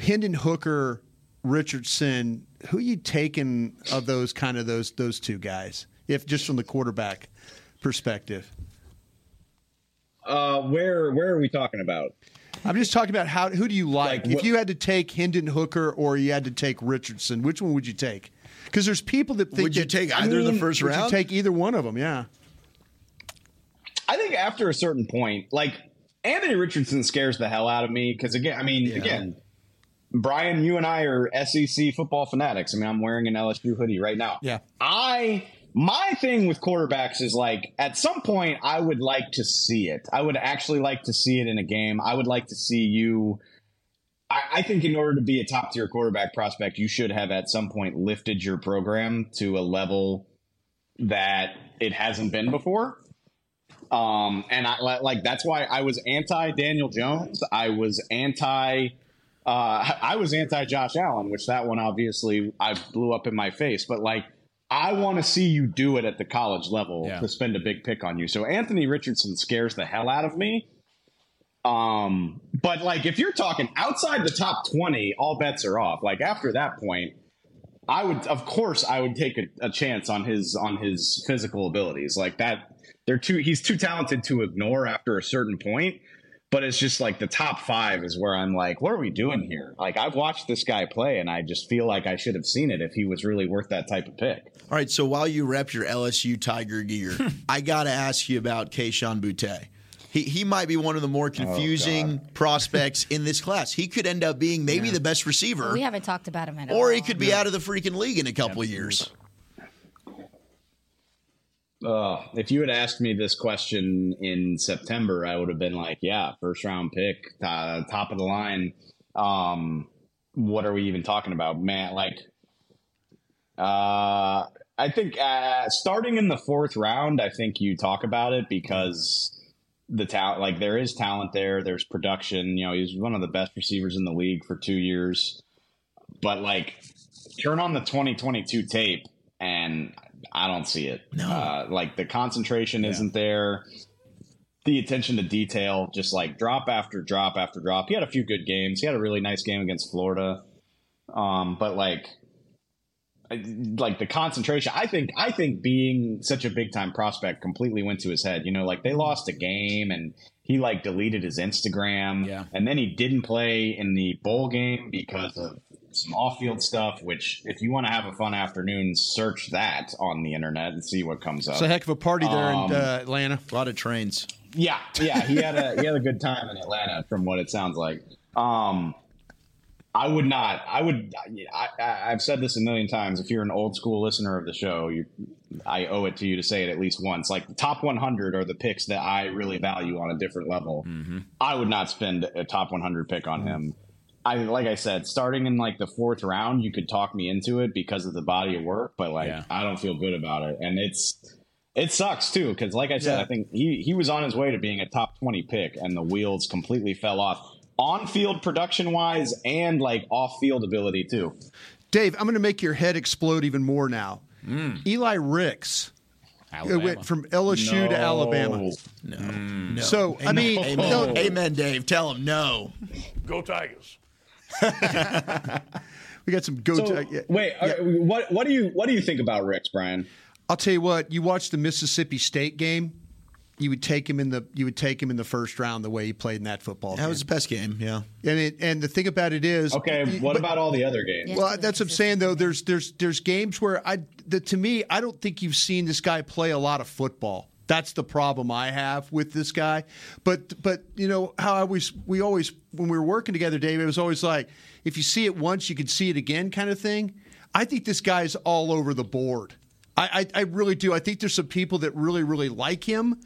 Hendon Hooker, Richardson. Who you taking of those kind of those those two guys? If just from the quarterback perspective. Uh, where where are we talking about? I'm just talking about how who do you like? Like if you had to take Hendon Hooker or you had to take Richardson, which one would you take? Because there's people that think Would you that- take I either the mean, first would round? You take either one of them, yeah. I think after a certain point, like Anthony Richardson scares the hell out of me because again, I mean, again, Brian, you and I are SEC football fanatics. I mean, I'm wearing an LSU hoodie right now. Yeah. I my thing with quarterbacks is like at some point I would like to see it. I would actually like to see it in a game. I would like to see you. I, I think in order to be a top tier quarterback prospect, you should have at some point lifted your program to a level that it hasn't been before. Um, and I like that's why I was anti Daniel Jones. I was anti. Uh, I was anti Josh Allen, which that one obviously I blew up in my face. But like, I want to see you do it at the college level Yeah. to spend a big pick on you. So Anthony Richardson scares the hell out of me. Um, but like, if you're talking outside the top twenty, all bets are off. Like after that point, I would, of course, I would take a, a chance on his on his physical abilities. Like that, they're too. He's too talented to ignore after a certain point. But it's just like the top five is where I'm like, what are we doing here? Like I've watched this guy play, and I just feel like I should have seen it if he was really worth that type of pick. All right, so while you rep your LSU Tiger gear, I got to ask you about Kayshon Boutte. He, he might be one of the more oh, confusing prospects in this class. He could end up being maybe the best receiver, We haven't talked about him at or all. Or he could be out of the freaking league in a couple of years. Uh, if you had asked me this question in September, I would have been like, yeah, first round pick, top of the line. Um, what are we even talking about, man? Like, uh, I think uh, starting in the fourth round, I think you talk about it because the talent, like there is talent there. There's production. You know, he's one of the best receivers in the league for two years. But like, turn on the 2022 tape, and I don't see it. No, uh, like the concentration isn't there. The attention to detail, just like drop after drop after drop. He had a few good games. He had a really nice game against Florida. Um, but like, like the concentration, I think, I think being such a big time prospect completely went to his head. You know, like they lost a game and he like deleted his Instagram. Yeah. And then he didn't play in the bowl game because of some off field stuff, which if you want to have a fun afternoon, search that on the internet and see what comes up. It's a heck of a party there Um, in uh, Atlanta. A lot of trains. Yeah, yeah, he had a he had a good time in Atlanta, from what it sounds like. Um, I would not. I would. I, I, I've said this a million times. If you're an old school listener of the show, you, I owe it to you to say it at least once. Like the top 100 are the picks that I really value on a different level. I would not spend a top 100 pick on him. I like I said, starting in like the fourth round, you could talk me into it because of the body of work, but like Yeah. I don't feel good about it, and it's it sucks too because like I said, Yeah. I think he he was on his way to being a top 20 pick, and the wheels completely fell off on field production wise and like off field ability too. Dave, I'm going to make your head explode even more now. Eli Ricks uh, Alabama. went from LSU to Alabama. No, no. So, I mean, Amen. no, Amen, Dave. Tell him no. Go Tigers. we got some go. So, to, yeah. wait, uh, what what do you what do you think about Ricks, Brian? I'll tell you what. You watched the Mississippi State game. you would take him in the you would take him in the first round the way he played in that football. Game. That game. was the best game. Yeah. And it, and the thing about it is, Okay, what but- about all the other games? Well, that's what I'm saying though. There's there's there's games where I the, to me I don't think you've seen this guy play a lot of football. That's the problem I have with this guy. But but you know how I was we always when we were working together, Dave, it was always like if you see it once, you can see it again, kind of thing. I think this guy's all over the board. I, I, I really do. I think there's some people that really really like him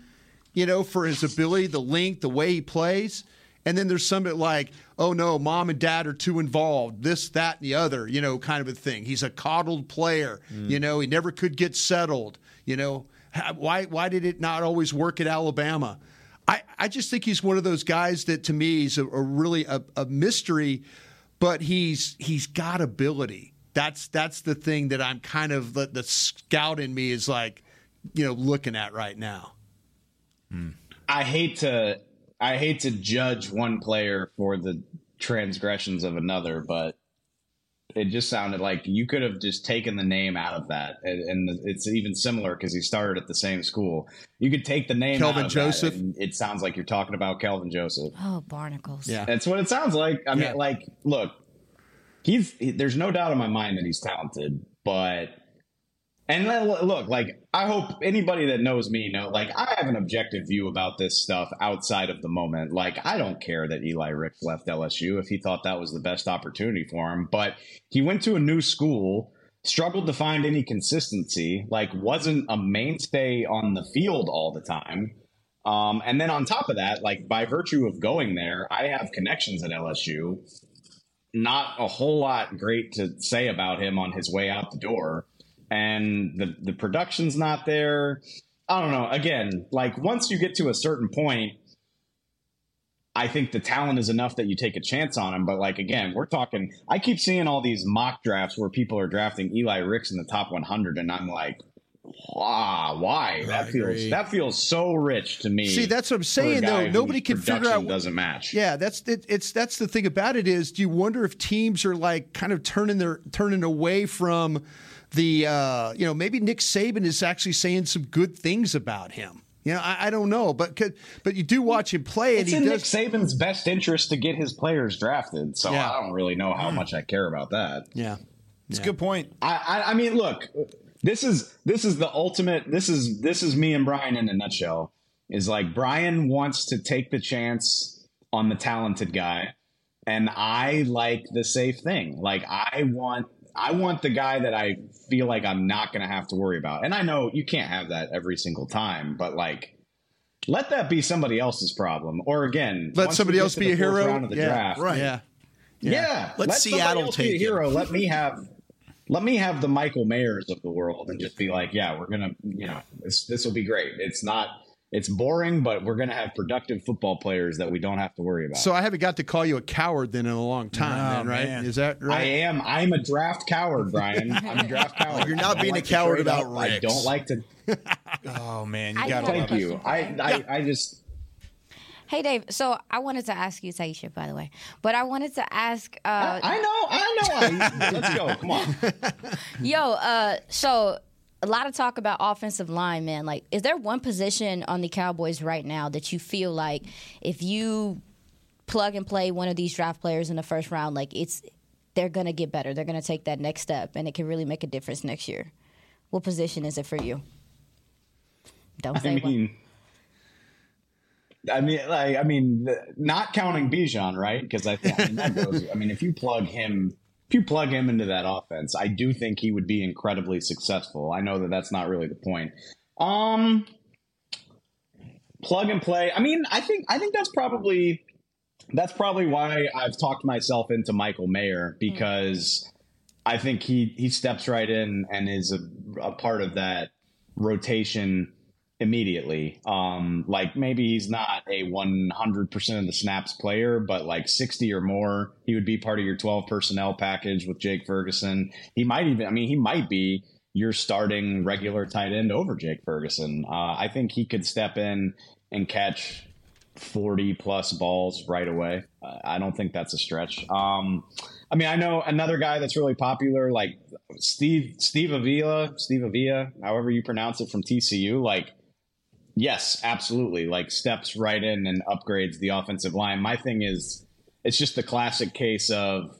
you know, for his ability, the length, the way he plays. And then there's some that like, oh no, mom and dad are too involved, this, that, and the other, you know, kind of a thing. He's a coddled player, mm. you know, he never could get settled, you know. Why why did it not always work at Alabama? I, I just think he's one of those guys that to me is a, a really a, a mystery, but he's he's got ability. That's that's the thing that I'm kind of the, the scout in me is like, you know, looking at right now. I hate to I hate to judge one player for the transgressions of another, but it just sounded like you could have just taken the name out of that, and, and it's even similar because he started at the same school. You could take the name Kelvin out of that, Joseph? and it sounds like you're talking about Kelvin Joseph. Oh, barnacles. Yeah. That's what it sounds like. I mean, Yeah. like, look, he's he, there's no doubt in my mind that he's talented, but and look, like, I hope anybody that knows me know, like, I have an objective view about this stuff outside of the moment. Like, I don't care that Eli Ricks left LSU if he thought that was the best opportunity for him, but he went to a new school. Struggled to find any consistency, like wasn't a mainstay on the field all the time. Um, and then on top of that, like by virtue of going there, I have connections at LSU. Not a whole lot great to say about him on his way out the door. And the, the production's not there. I don't know. Again, like once you get to a certain point, I think the talent is enough that you take a chance on him. But like again, we're talking. I keep seeing all these mock drafts where people are drafting Eli Ricks in the top 100, and I'm like, wow, why? That feels agree. that feels so rich to me. See, that's what I'm saying, though. Nobody can figure out- Doesn't match. Yeah, that's it, it's that's the thing about it is, do you wonder if teams are like kind of turning their turning away from the uh, you know maybe Nick Saban is actually saying some good things about him. You know, I, I don't know, but could, but you do watch him play, and It's he in does. Nick Saban's best interest to get his players drafted, so Yeah. I don't really know how much I care about that. yeah, It's a good point. I, I, I mean, look, this is this is the ultimate. This is this is me and Brian in a nutshell. Is like Brian wants to take the chance on the talented guy, and I like the safe thing. Like I want I want the guy that I feel like I'm not going to have to worry about. And I know you can't have that every single time, but like. Let that be somebody else's problem, or again, Let somebody else be a hero. round of the yeah, draft, right. Yeah, yeah, Let somebody Seattle else be take a him. hero. Let me have, let me have the Michael Mayers of the world, and just be like, yeah, we're gonna, you know, this this will be great. It's not, it's boring, but we're gonna have productive football players that we don't have to worry about. So I haven't got to call you a coward then in a long time, Oh, then, right? man. Is that right? I am. I'm a draft coward, Brian. I'm a draft coward. You're not being a like to coward about up. I don't like to. Oh man, you got to have a Thank you. I, I, I just. Hey, Dave. So I wanted to ask you, Taisha, by the way, but I wanted to ask. Uh, I know. I know. I, let's go. Come on. Yo, uh, so a lot of talk about offensive line, man. Like, is there one position on the Cowboys right now that you feel like if you plug and play one of these draft players in the first round, like it's they're gonna get better, they're gonna take that next step, and it can really make a difference next year? What position is it for you? Don't say I one. I mean, like, I mean, the- not counting Bijan, right? Because I think I mean, that goes. I mean, if you plug him, if you plug him into that offense, I do think he would be incredibly successful. I know that that's not really the point. Um, plug and play. I mean, I think I think that's probably that's probably why I've talked myself into Michael Mayer because I think he he steps right in and is a, a part of that rotation immediately. Um, like maybe he's not a 100% of the snaps player, but like 60 or more, he would be part of your 12 personnel package with Jake Ferguson. He might even, I mean, he might be your starting regular tight end over Jake Ferguson. Uh, I think he could step in and catch 40 plus balls right away. Uh, I don't think that's a stretch. Um, I mean, I know another guy that's really popular, like Steve Steve Avila, Steve Avila, however you pronounce it from TCU. Like yes, absolutely. Like steps right in and upgrades the offensive line. My thing is, it's just the classic case of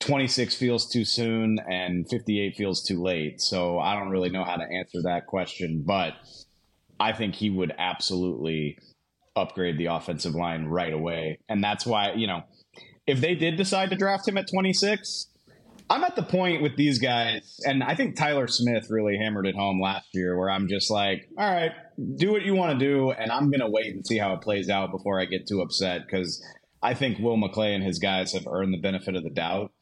26 feels too soon and 58 feels too late. So I don't really know how to answer that question, but I think he would absolutely upgrade the offensive line right away. And that's why, you know, if they did decide to draft him at 26, I'm at the point with these guys, and I think Tyler Smith really hammered it home last year, where I'm just like, all right, do what you want to do, and I'm going to wait and see how it plays out before I get too upset because I think Will McClay and his guys have earned the benefit of the doubt.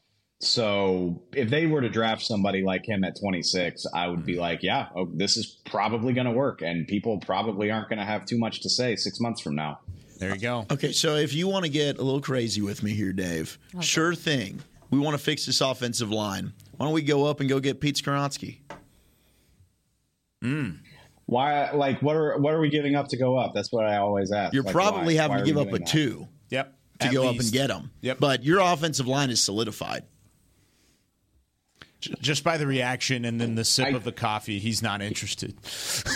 So if they were to draft somebody like him at 26, I would be like, yeah, oh, this is probably going to work, and people probably aren't going to have too much to say six months from now. There you go. Okay, so if you want to get a little crazy with me here, Dave, okay. sure thing. We want to fix this offensive line. Why don't we go up and go get Pete Skoronski? Mm. Why? Like, what are what are we giving up to go up? That's what I always ask. You're like, probably why? having why to give up a that? two. Yep. To go least. up and get them. Yep. But your offensive line is solidified. Just by the reaction and then the sip I, of the coffee, he's not interested.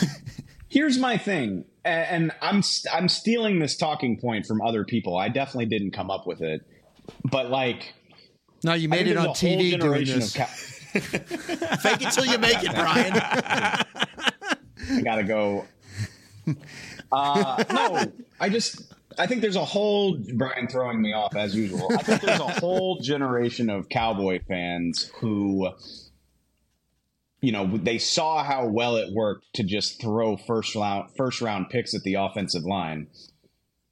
Here's my thing, and I'm I'm stealing this talking point from other people. I definitely didn't come up with it, but like, no, you made it on TV doing this. Ca- Fake it till you make it, Brian. I gotta go. Uh, no, I just I think there's a whole Brian throwing me off as usual. I think there's a whole generation of Cowboy fans who you know they saw how well it worked to just throw first round first round picks at the offensive line.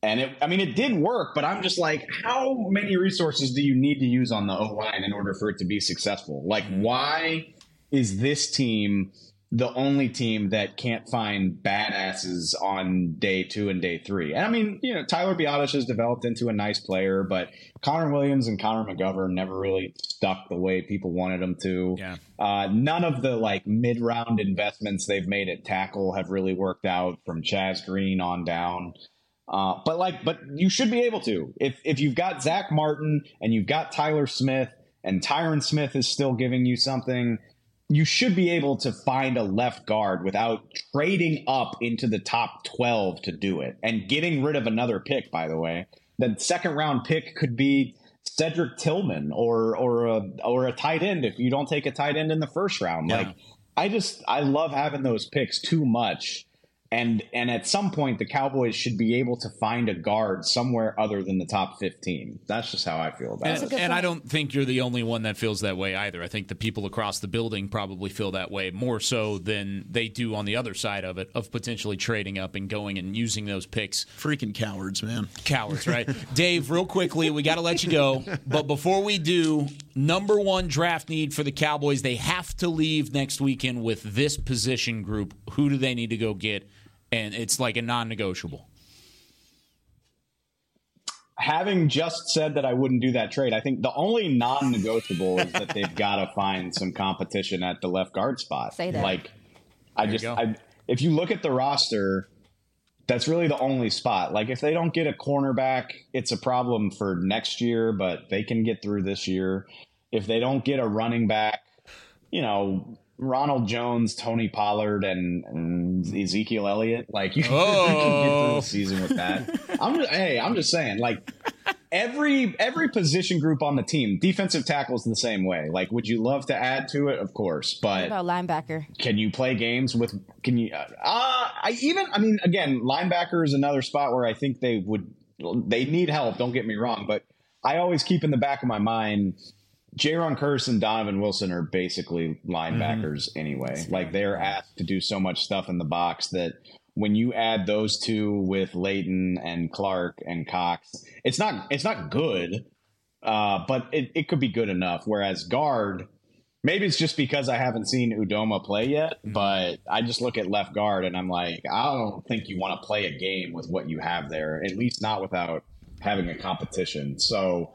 And it I mean it did work, but I'm just like how many resources do you need to use on the O line in order for it to be successful? Like why is this team the only team that can't find badasses on day two and day three. And I mean, you know, Tyler Biadasz has developed into a nice player, but Connor Williams and Connor McGovern never really stuck the way people wanted them to. Yeah. Uh, none of the like mid round investments they've made at tackle have really worked out from Chaz Green on down. Uh, but like, but you should be able to if if you've got Zack Martin and you've got Tyler Smith and Tyron Smith is still giving you something you should be able to find a left guard without trading up into the top 12 to do it and getting rid of another pick, by the way. The second round pick could be Cedric Tillman or or a or a tight end if you don't take a tight end in the first round. Yeah. Like I just I love having those picks too much and and at some point the Cowboys should be able to find a guard somewhere other than the top 15. That's just how I feel about and, it. And I don't think you're the only one that feels that way either. I think the people across the building probably feel that way more so than they do on the other side of it of potentially trading up and going and using those picks. Freaking cowards, man. Cowards, right? Dave, real quickly, we got to let you go, but before we do, number 1 draft need for the Cowboys, they have to leave next weekend with this position group. Who do they need to go get? And it's like a non-negotiable. Having just said that I wouldn't do that trade, I think the only non-negotiable is that they've got to find some competition at the left guard spot. Say that. Like, I There you just. I, if you look at the roster, that's really the only spot. Like, if they don't get a cornerback, it's a problem for next year, but they can get through this year. If they don't get a running back, you know, Ronald Jones, Tony Pollard, and, and Ezekiel Elliott. Like you, you can get through the season with that. I'm just, hey, I'm just saying, like every every position group on the team, defensive tackles the same way. Like, would you love to add to it? Of course, What but about linebacker? can you play games with? Can you? Uh, I even. I mean, again, linebacker is another spot where I think they would. They need help. Don't get me wrong, but I always keep in the back of my mind. Jayron Kearse and Donovan Wilson are basically linebackers anyway. Like they're asked to do so much stuff in the box that when you add those two with Leighton and Clark and Cox, it's not it's not good, uh, but it, it could be good enough. Whereas guard, maybe it's just because I haven't seen Udoma play yet, but I just look at left guard and I'm like, I don't think you want to play a game with what you have there, at least not without having a competition. So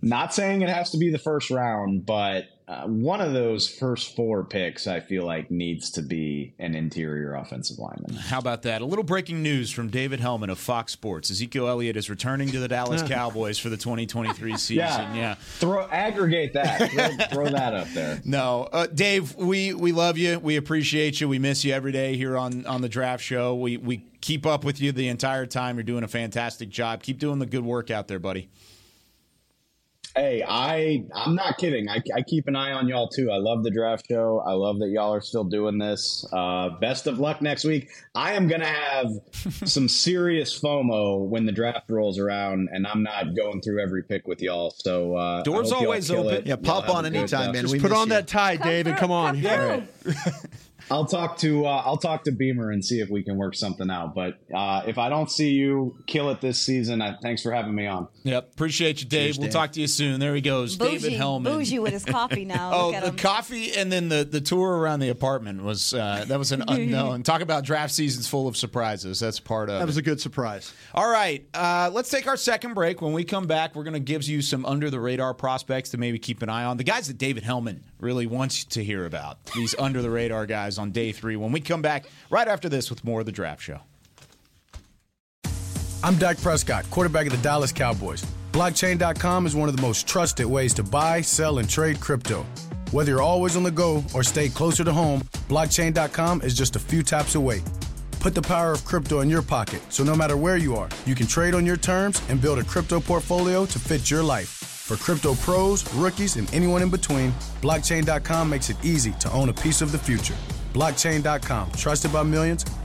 not saying it has to be the first round, but uh, one of those first four picks, I feel like, needs to be an interior offensive lineman. How about that? A little breaking news from David Helman of Fox Sports. Ezekiel Elliott is returning to the Dallas Cowboys for the 2023 season. Yeah. yeah. Throw aggregate that. throw, throw that up there. No, uh, Dave, we we love you. We appreciate you. We miss you every day here on on the Draft Show. We we keep up with you the entire time. You're doing a fantastic job. Keep doing the good work out there, buddy. Hey, I I'm not kidding. I, I keep an eye on y'all too. I love the draft show. I love that y'all are still doing this. Uh, best of luck next week. I am gonna have some serious FOMO when the draft rolls around, and I'm not going through every pick with y'all. So uh, Doors I hope y'all always open. it. Yeah, pop on anytime, uh, man. Just We put on you. that tie, David. Come on. I'll talk to uh, I'll talk to Beamer and see if we can work something out. But uh, if I don't see you kill it this season, I, thanks for having me on. Yep, appreciate you, Dave. Cheers, we'll Dave. talk to you soon. There he goes, David Bougie, Helman. bougie with his coffee now. Oh, the him. coffee and then the, the tour around the apartment was uh, that was an unknown. Talk about draft seasons full of surprises. That's part of That was it. a good surprise. All right, uh, let's take our second break. When we come back, we're going to give you some under the radar prospects to maybe keep an eye on. The guys that David Helman really wants to hear about. These under the radar guys on day three. When we come back right after this with more of the draft show. I'm Dak Prescott, quarterback of the Dallas Cowboys. Blockchain.com is one of the most trusted ways to buy, sell, and trade crypto. Whether you're always on the go or stay closer to home, blockchain.com is just a few taps away. Put the power of crypto in your pocket so no matter where you are, you can trade on your terms and build a crypto portfolio to fit your life. For crypto pros, rookies, and anyone in between, blockchain.com makes it easy to own a piece of the future. Blockchain.com, trusted by millions,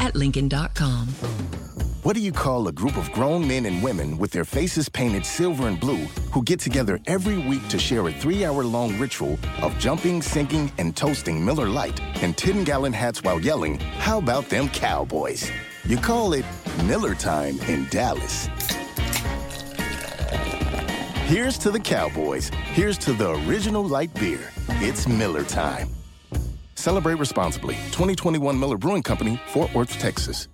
at Lincoln.com. What do you call a group of grown men and women with their faces painted silver and blue who get together every week to share a three hour long ritual of jumping, sinking, and toasting Miller Lite in 10 gallon hats while yelling, How about them Cowboys? You call it Miller Time in Dallas. Here's to the Cowboys. Here's to the original light beer. It's Miller Time. Celebrate responsibly. 2021 Miller Brewing Company, Fort Worth, Texas.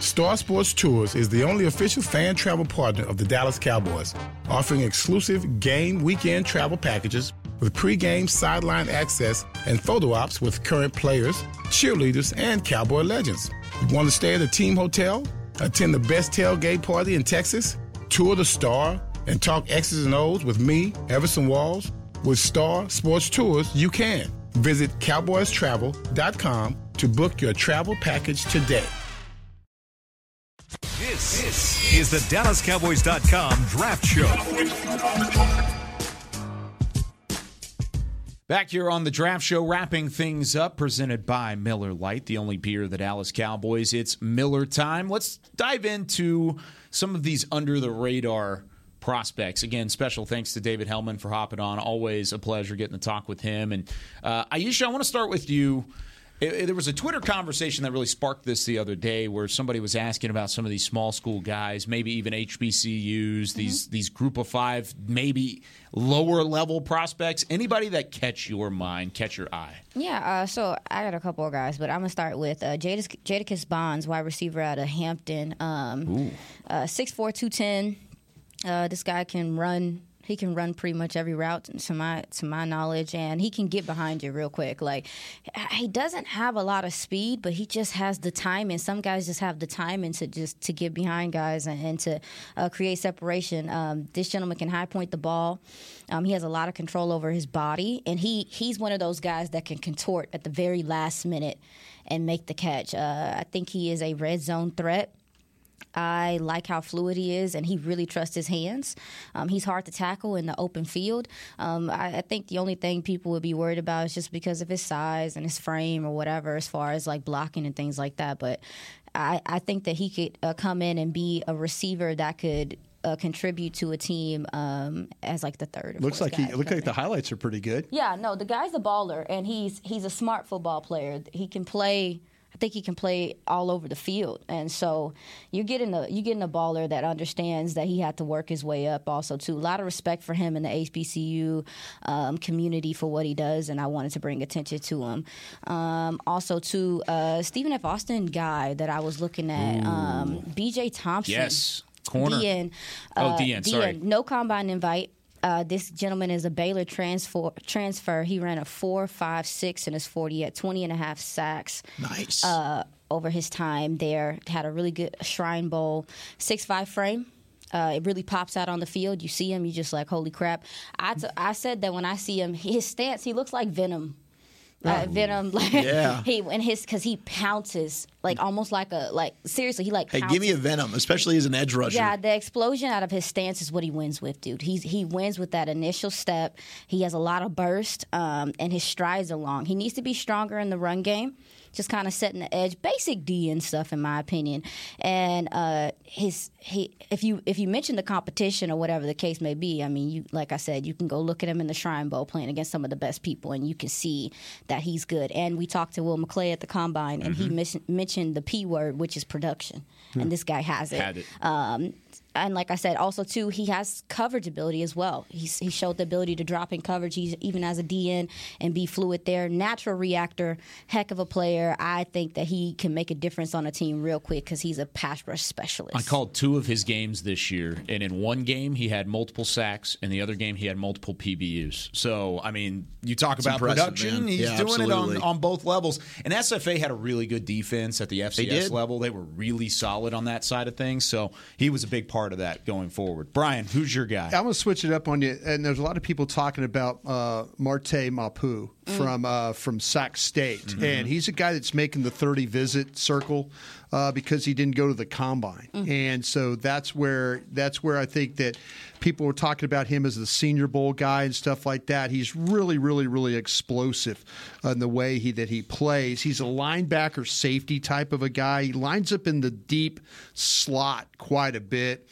Star Sports Tours is the only official fan travel partner of the Dallas Cowboys, offering exclusive game weekend travel packages with pregame sideline access and photo ops with current players, cheerleaders, and Cowboy legends. You want to stay at a team hotel, attend the best tailgate party in Texas, tour the Star, and talk X's and O's with me, Everson Walls? With Star Sports Tours, you can. Visit cowboystravel.com to book your travel package today. This, this is the DallasCowboys.com Draft Show. Back here on the draft show, wrapping things up, presented by Miller Lite, the only beer of the Dallas Cowboys. It's Miller time. Let's dive into some of these under the radar prospects. Again, special thanks to David Helman for hopping on. Always a pleasure getting to talk with him. And uh, Aisha, I want to start with you. It- it- there was a Twitter conversation that really sparked this the other day, where somebody was asking about some of these small school guys, maybe even HBCUs, these these Group of Five, maybe lower level prospects. Anybody that catch your mind, catch your eye. Yeah, uh, so I got a couple of guys, but I'm gonna start with uh, Jadis, Jadakiss Bonds, wide receiver out of Hampton. Um, uh, 6'4", 210. Uh, this guy can run. He can run pretty much every route to my to my knowledge, and he can get behind you real quick. Like he doesn't have a lot of speed, but he just has the time. And some guys just have the time and to just to get behind guys and, and to uh, create separation. Um, this gentleman can high point the ball. Um, he has a lot of control over his body, and he he's one of those guys that can contort at the very last minute and make the catch. Uh, I think he is a red zone threat. I like how fluid he is, and he really trusts his hands. Um, he's hard to tackle in the open field. Um, I, I think the only thing people would be worried about is just because of his size and his frame or whatever, as far as like blocking and things like that. But I, I think that he could uh, come in and be a receiver that could uh, contribute to a team um, as like the third. or Looks fourth like he looks like the highlights are pretty good. Yeah, no, the guy's a baller, and he's he's a smart football player. He can play. I think he can play all over the field, and so you're getting a you're getting a baller that understands that he had to work his way up. Also, too, a lot of respect for him in the HBCU um, community for what he does, and I wanted to bring attention to him. Um, also, to uh, Stephen F. Austin guy that I was looking at, um, B.J. Thompson. Yes. Corner. DN. Oh, uh, DN, sorry. No combine invite. Uh, this gentleman is a Baylor transfer. Transfer. He ran a four, five, six in his forty at 20 and a half sacks. Nice. Uh, over his time there, had a really good Shrine Bowl six five frame. Uh, it really pops out on the field. You see him, you just like, holy crap. I, t- I said that when I see him, his stance, he looks like Venom. Uh, Venom, like Yeah. he and his because he pounces like almost like a like seriously he like Hey, give me a venom, especially as an edge rusher. Yeah, the explosion out of his stance is what he wins with, dude. He's he wins with that initial step. He has a lot of burst, um, and his strides are long. He needs to be stronger in the run game, just kind of setting the edge, basic D and stuff, in my opinion. And uh, his he, if you if you mention the competition or whatever the case may be, I mean, you like I said, you can go look at him in the Shrine Bowl playing against some of the best people, and you can see that he's good. And we talked to Will McClay at the combine, and he mis- mentioned the P word, which is production, and this guy has it. Had it. Um, and like I said, also too, he has coverage ability as well. He's, he showed the ability to drop in coverage, he's, even as a DN, and be fluid there. Natural reactor, heck of a player. I think that he can make a difference on a team real quick because he's a pass rush specialist. I called two of his games this year, and in one game he had multiple sacks, in the other game he had multiple PBUs. So, I mean, you talk It's about production, man. he's Yeah, doing it on, on both levels. And SFA had a really good defense at the FCS did. level. They were really solid on that side of things. So he was a big part of that going forward. Brian, who's your guy? I'm going to switch it up on you. And there's a lot of people talking about uh, Marte Mapu from uh, from Sac State, and he's a guy that's making the 30 visit circle uh, because he didn't go to the combine, and so that's where that's where I think that people were talking about him as the Senior Bowl guy and stuff like that. He's really, really, really explosive in the way he that he plays. He's a linebacker safety type of a guy. He lines up in the deep slot quite a bit.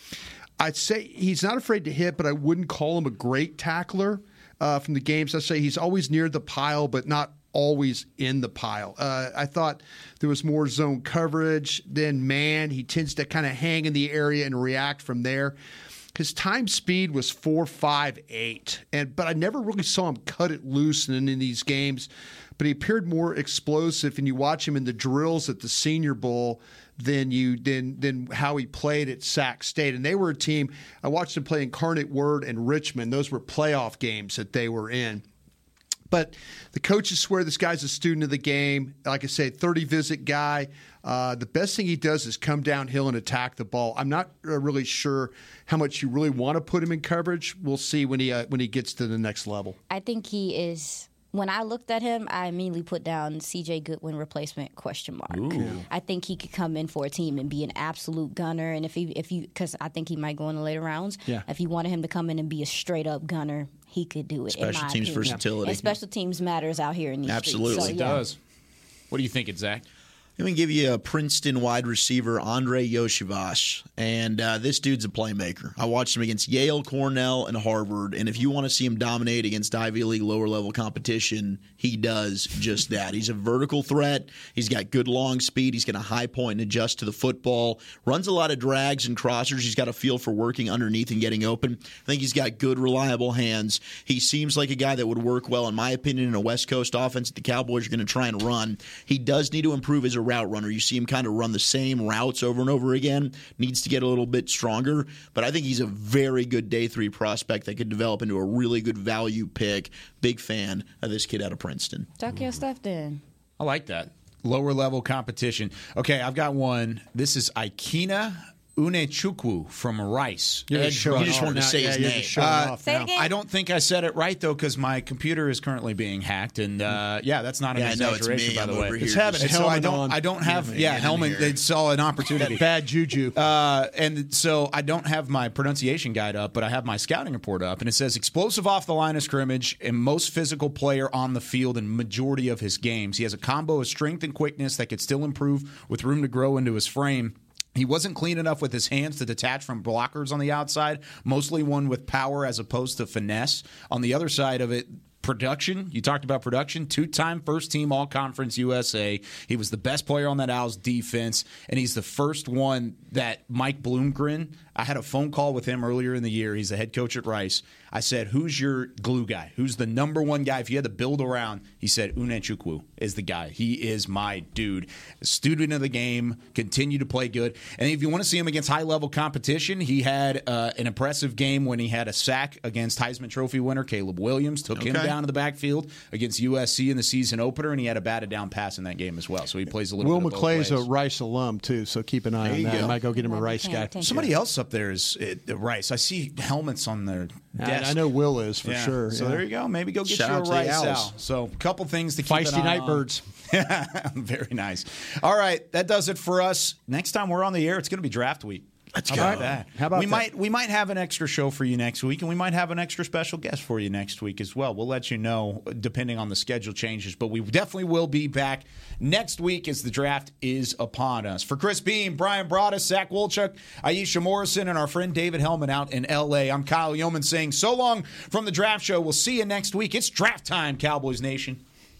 I'd say he's not afraid to hit, but I wouldn't call him a great tackler uh, from the games. I say he's always near the pile, but not always in the pile. Uh, I thought there was more zone coverage than man. He tends to kind of hang in the area and react from there. His time speed was four five eight, and but I never really saw him cut it loose in, in these games. But he appeared more explosive, and you watch him in the drills at the Senior Bowl than you than than how he played at Sac State. And they were a team. I watched him play Incarnate Word and Richmond. Those were playoff games that they were in. But the coaches swear this guy's a student of the game. Like I say, 30 visit guy. Uh, the best thing he does is come downhill and attack the ball. I'm not uh, really sure how much you really want to put him in coverage. We'll see when he uh, when he gets to the next level. I think he is. When I looked at him, I immediately put down C.J. Goodwin replacement question mark. I think he could come in for a team and be an absolute gunner. And if he, if you, because I think he might go in the later rounds. Yeah. If you wanted him to come in and be a straight up gunner, he could do it. in Special my teams opinion. versatility. And special teams matters out here in these Absolutely. streets. It So, yeah. does. What do you think, Zach? Let me give you a Princeton wide receiver, Andrei Iosivas. And uh, this dude's a playmaker. I watched him against Yale, Cornell, and Harvard. And if you want to see him dominate against Ivy League lower level competition, he does just that. He's a vertical threat. He's got good long speed. He's going to high point and adjust to the football. Runs a lot of drags and crossers. He's got a feel for working underneath and getting open. I think he's got good, reliable hands. He seems like a guy that would work well, in my opinion, in a West Coast offense that the Cowboys are going to try and run. He does need to improve his route runner. You see him kind of run the same routes over and over again. Needs to get a little bit stronger, but I think he's a very good day three prospect that could develop into a really good value pick. Big fan of this kid out of Princeton. Talk your stuff then. I like that. Lower level competition. Okay, I've got one. This is Ikenna Enechukwu from Rice. You're just showing. You just wanted to say his you're name. Uh, Say it again. I don't think I said it right though, because my computer is currently being hacked, and uh, yeah, that's not an Yeah, I know, it's exaggeration, me. by I'm the way. over It's having And so I helmet don't, on. I don't have, Get yeah, in helmet. here. They saw an opportunity. Bad juju. Uh, and so I don't have my pronunciation guide up, but I have my scouting report up, and it says explosive off the line of scrimmage and most physical player on the field in majority of his games. He has a combo of strength and quickness that could still improve with room to grow into his frame. He wasn't clean enough with his hands to detach from blockers on the outside, mostly one with power as opposed to finesse. On the other side of it, production. You talked about production. Two time first team All Conference USA. He was the best player on that Owls defense, and he's the first one that Mike Bloomgren. I had a phone call with him earlier in the year. He's the head coach at Rice. I said, Who's your glue guy? Who's the number one guy? If you had to build around, he said, Enechukwu is the guy. He is my dude. Student of the game, continue to play good. And if you want to see him against high level competition, he had uh, an impressive game when he had a sack against Heisman Trophy winner Caleb Williams, took him down to the backfield against USC in the season opener, and he had a batted down pass in that game as well. So he plays a little Will bit of both McClay's a. Rice alum too, so keep an eye There on you that. go. Might go get him a Rice guy. Somebody else up there is at Rice. I see helmets on their I- desk. I know Will is for Yeah. sure, So yeah. there you go. Maybe go get Shout you a out Rice Owls. Owl. So a couple things to keep Feisty an eye on. Nightbirds. Very nice. All right, that does it for us. Next time we're on the air, it's going to be draft week. Let's How go. About that? How about we that? might we might have an extra show for you next week, and we might have an extra special guest for you next week as well. We'll let you know depending on the schedule changes, but we definitely will be back next week as the draft is upon us. For Chris Beam, Brian Broaddus, Zach Wolchuk, Aisha Morrison, and our friend David Helman out in L.A. I'm Kyle Yeoman saying so long from the draft show. We'll see you next week. It's draft time, Cowboys Nation.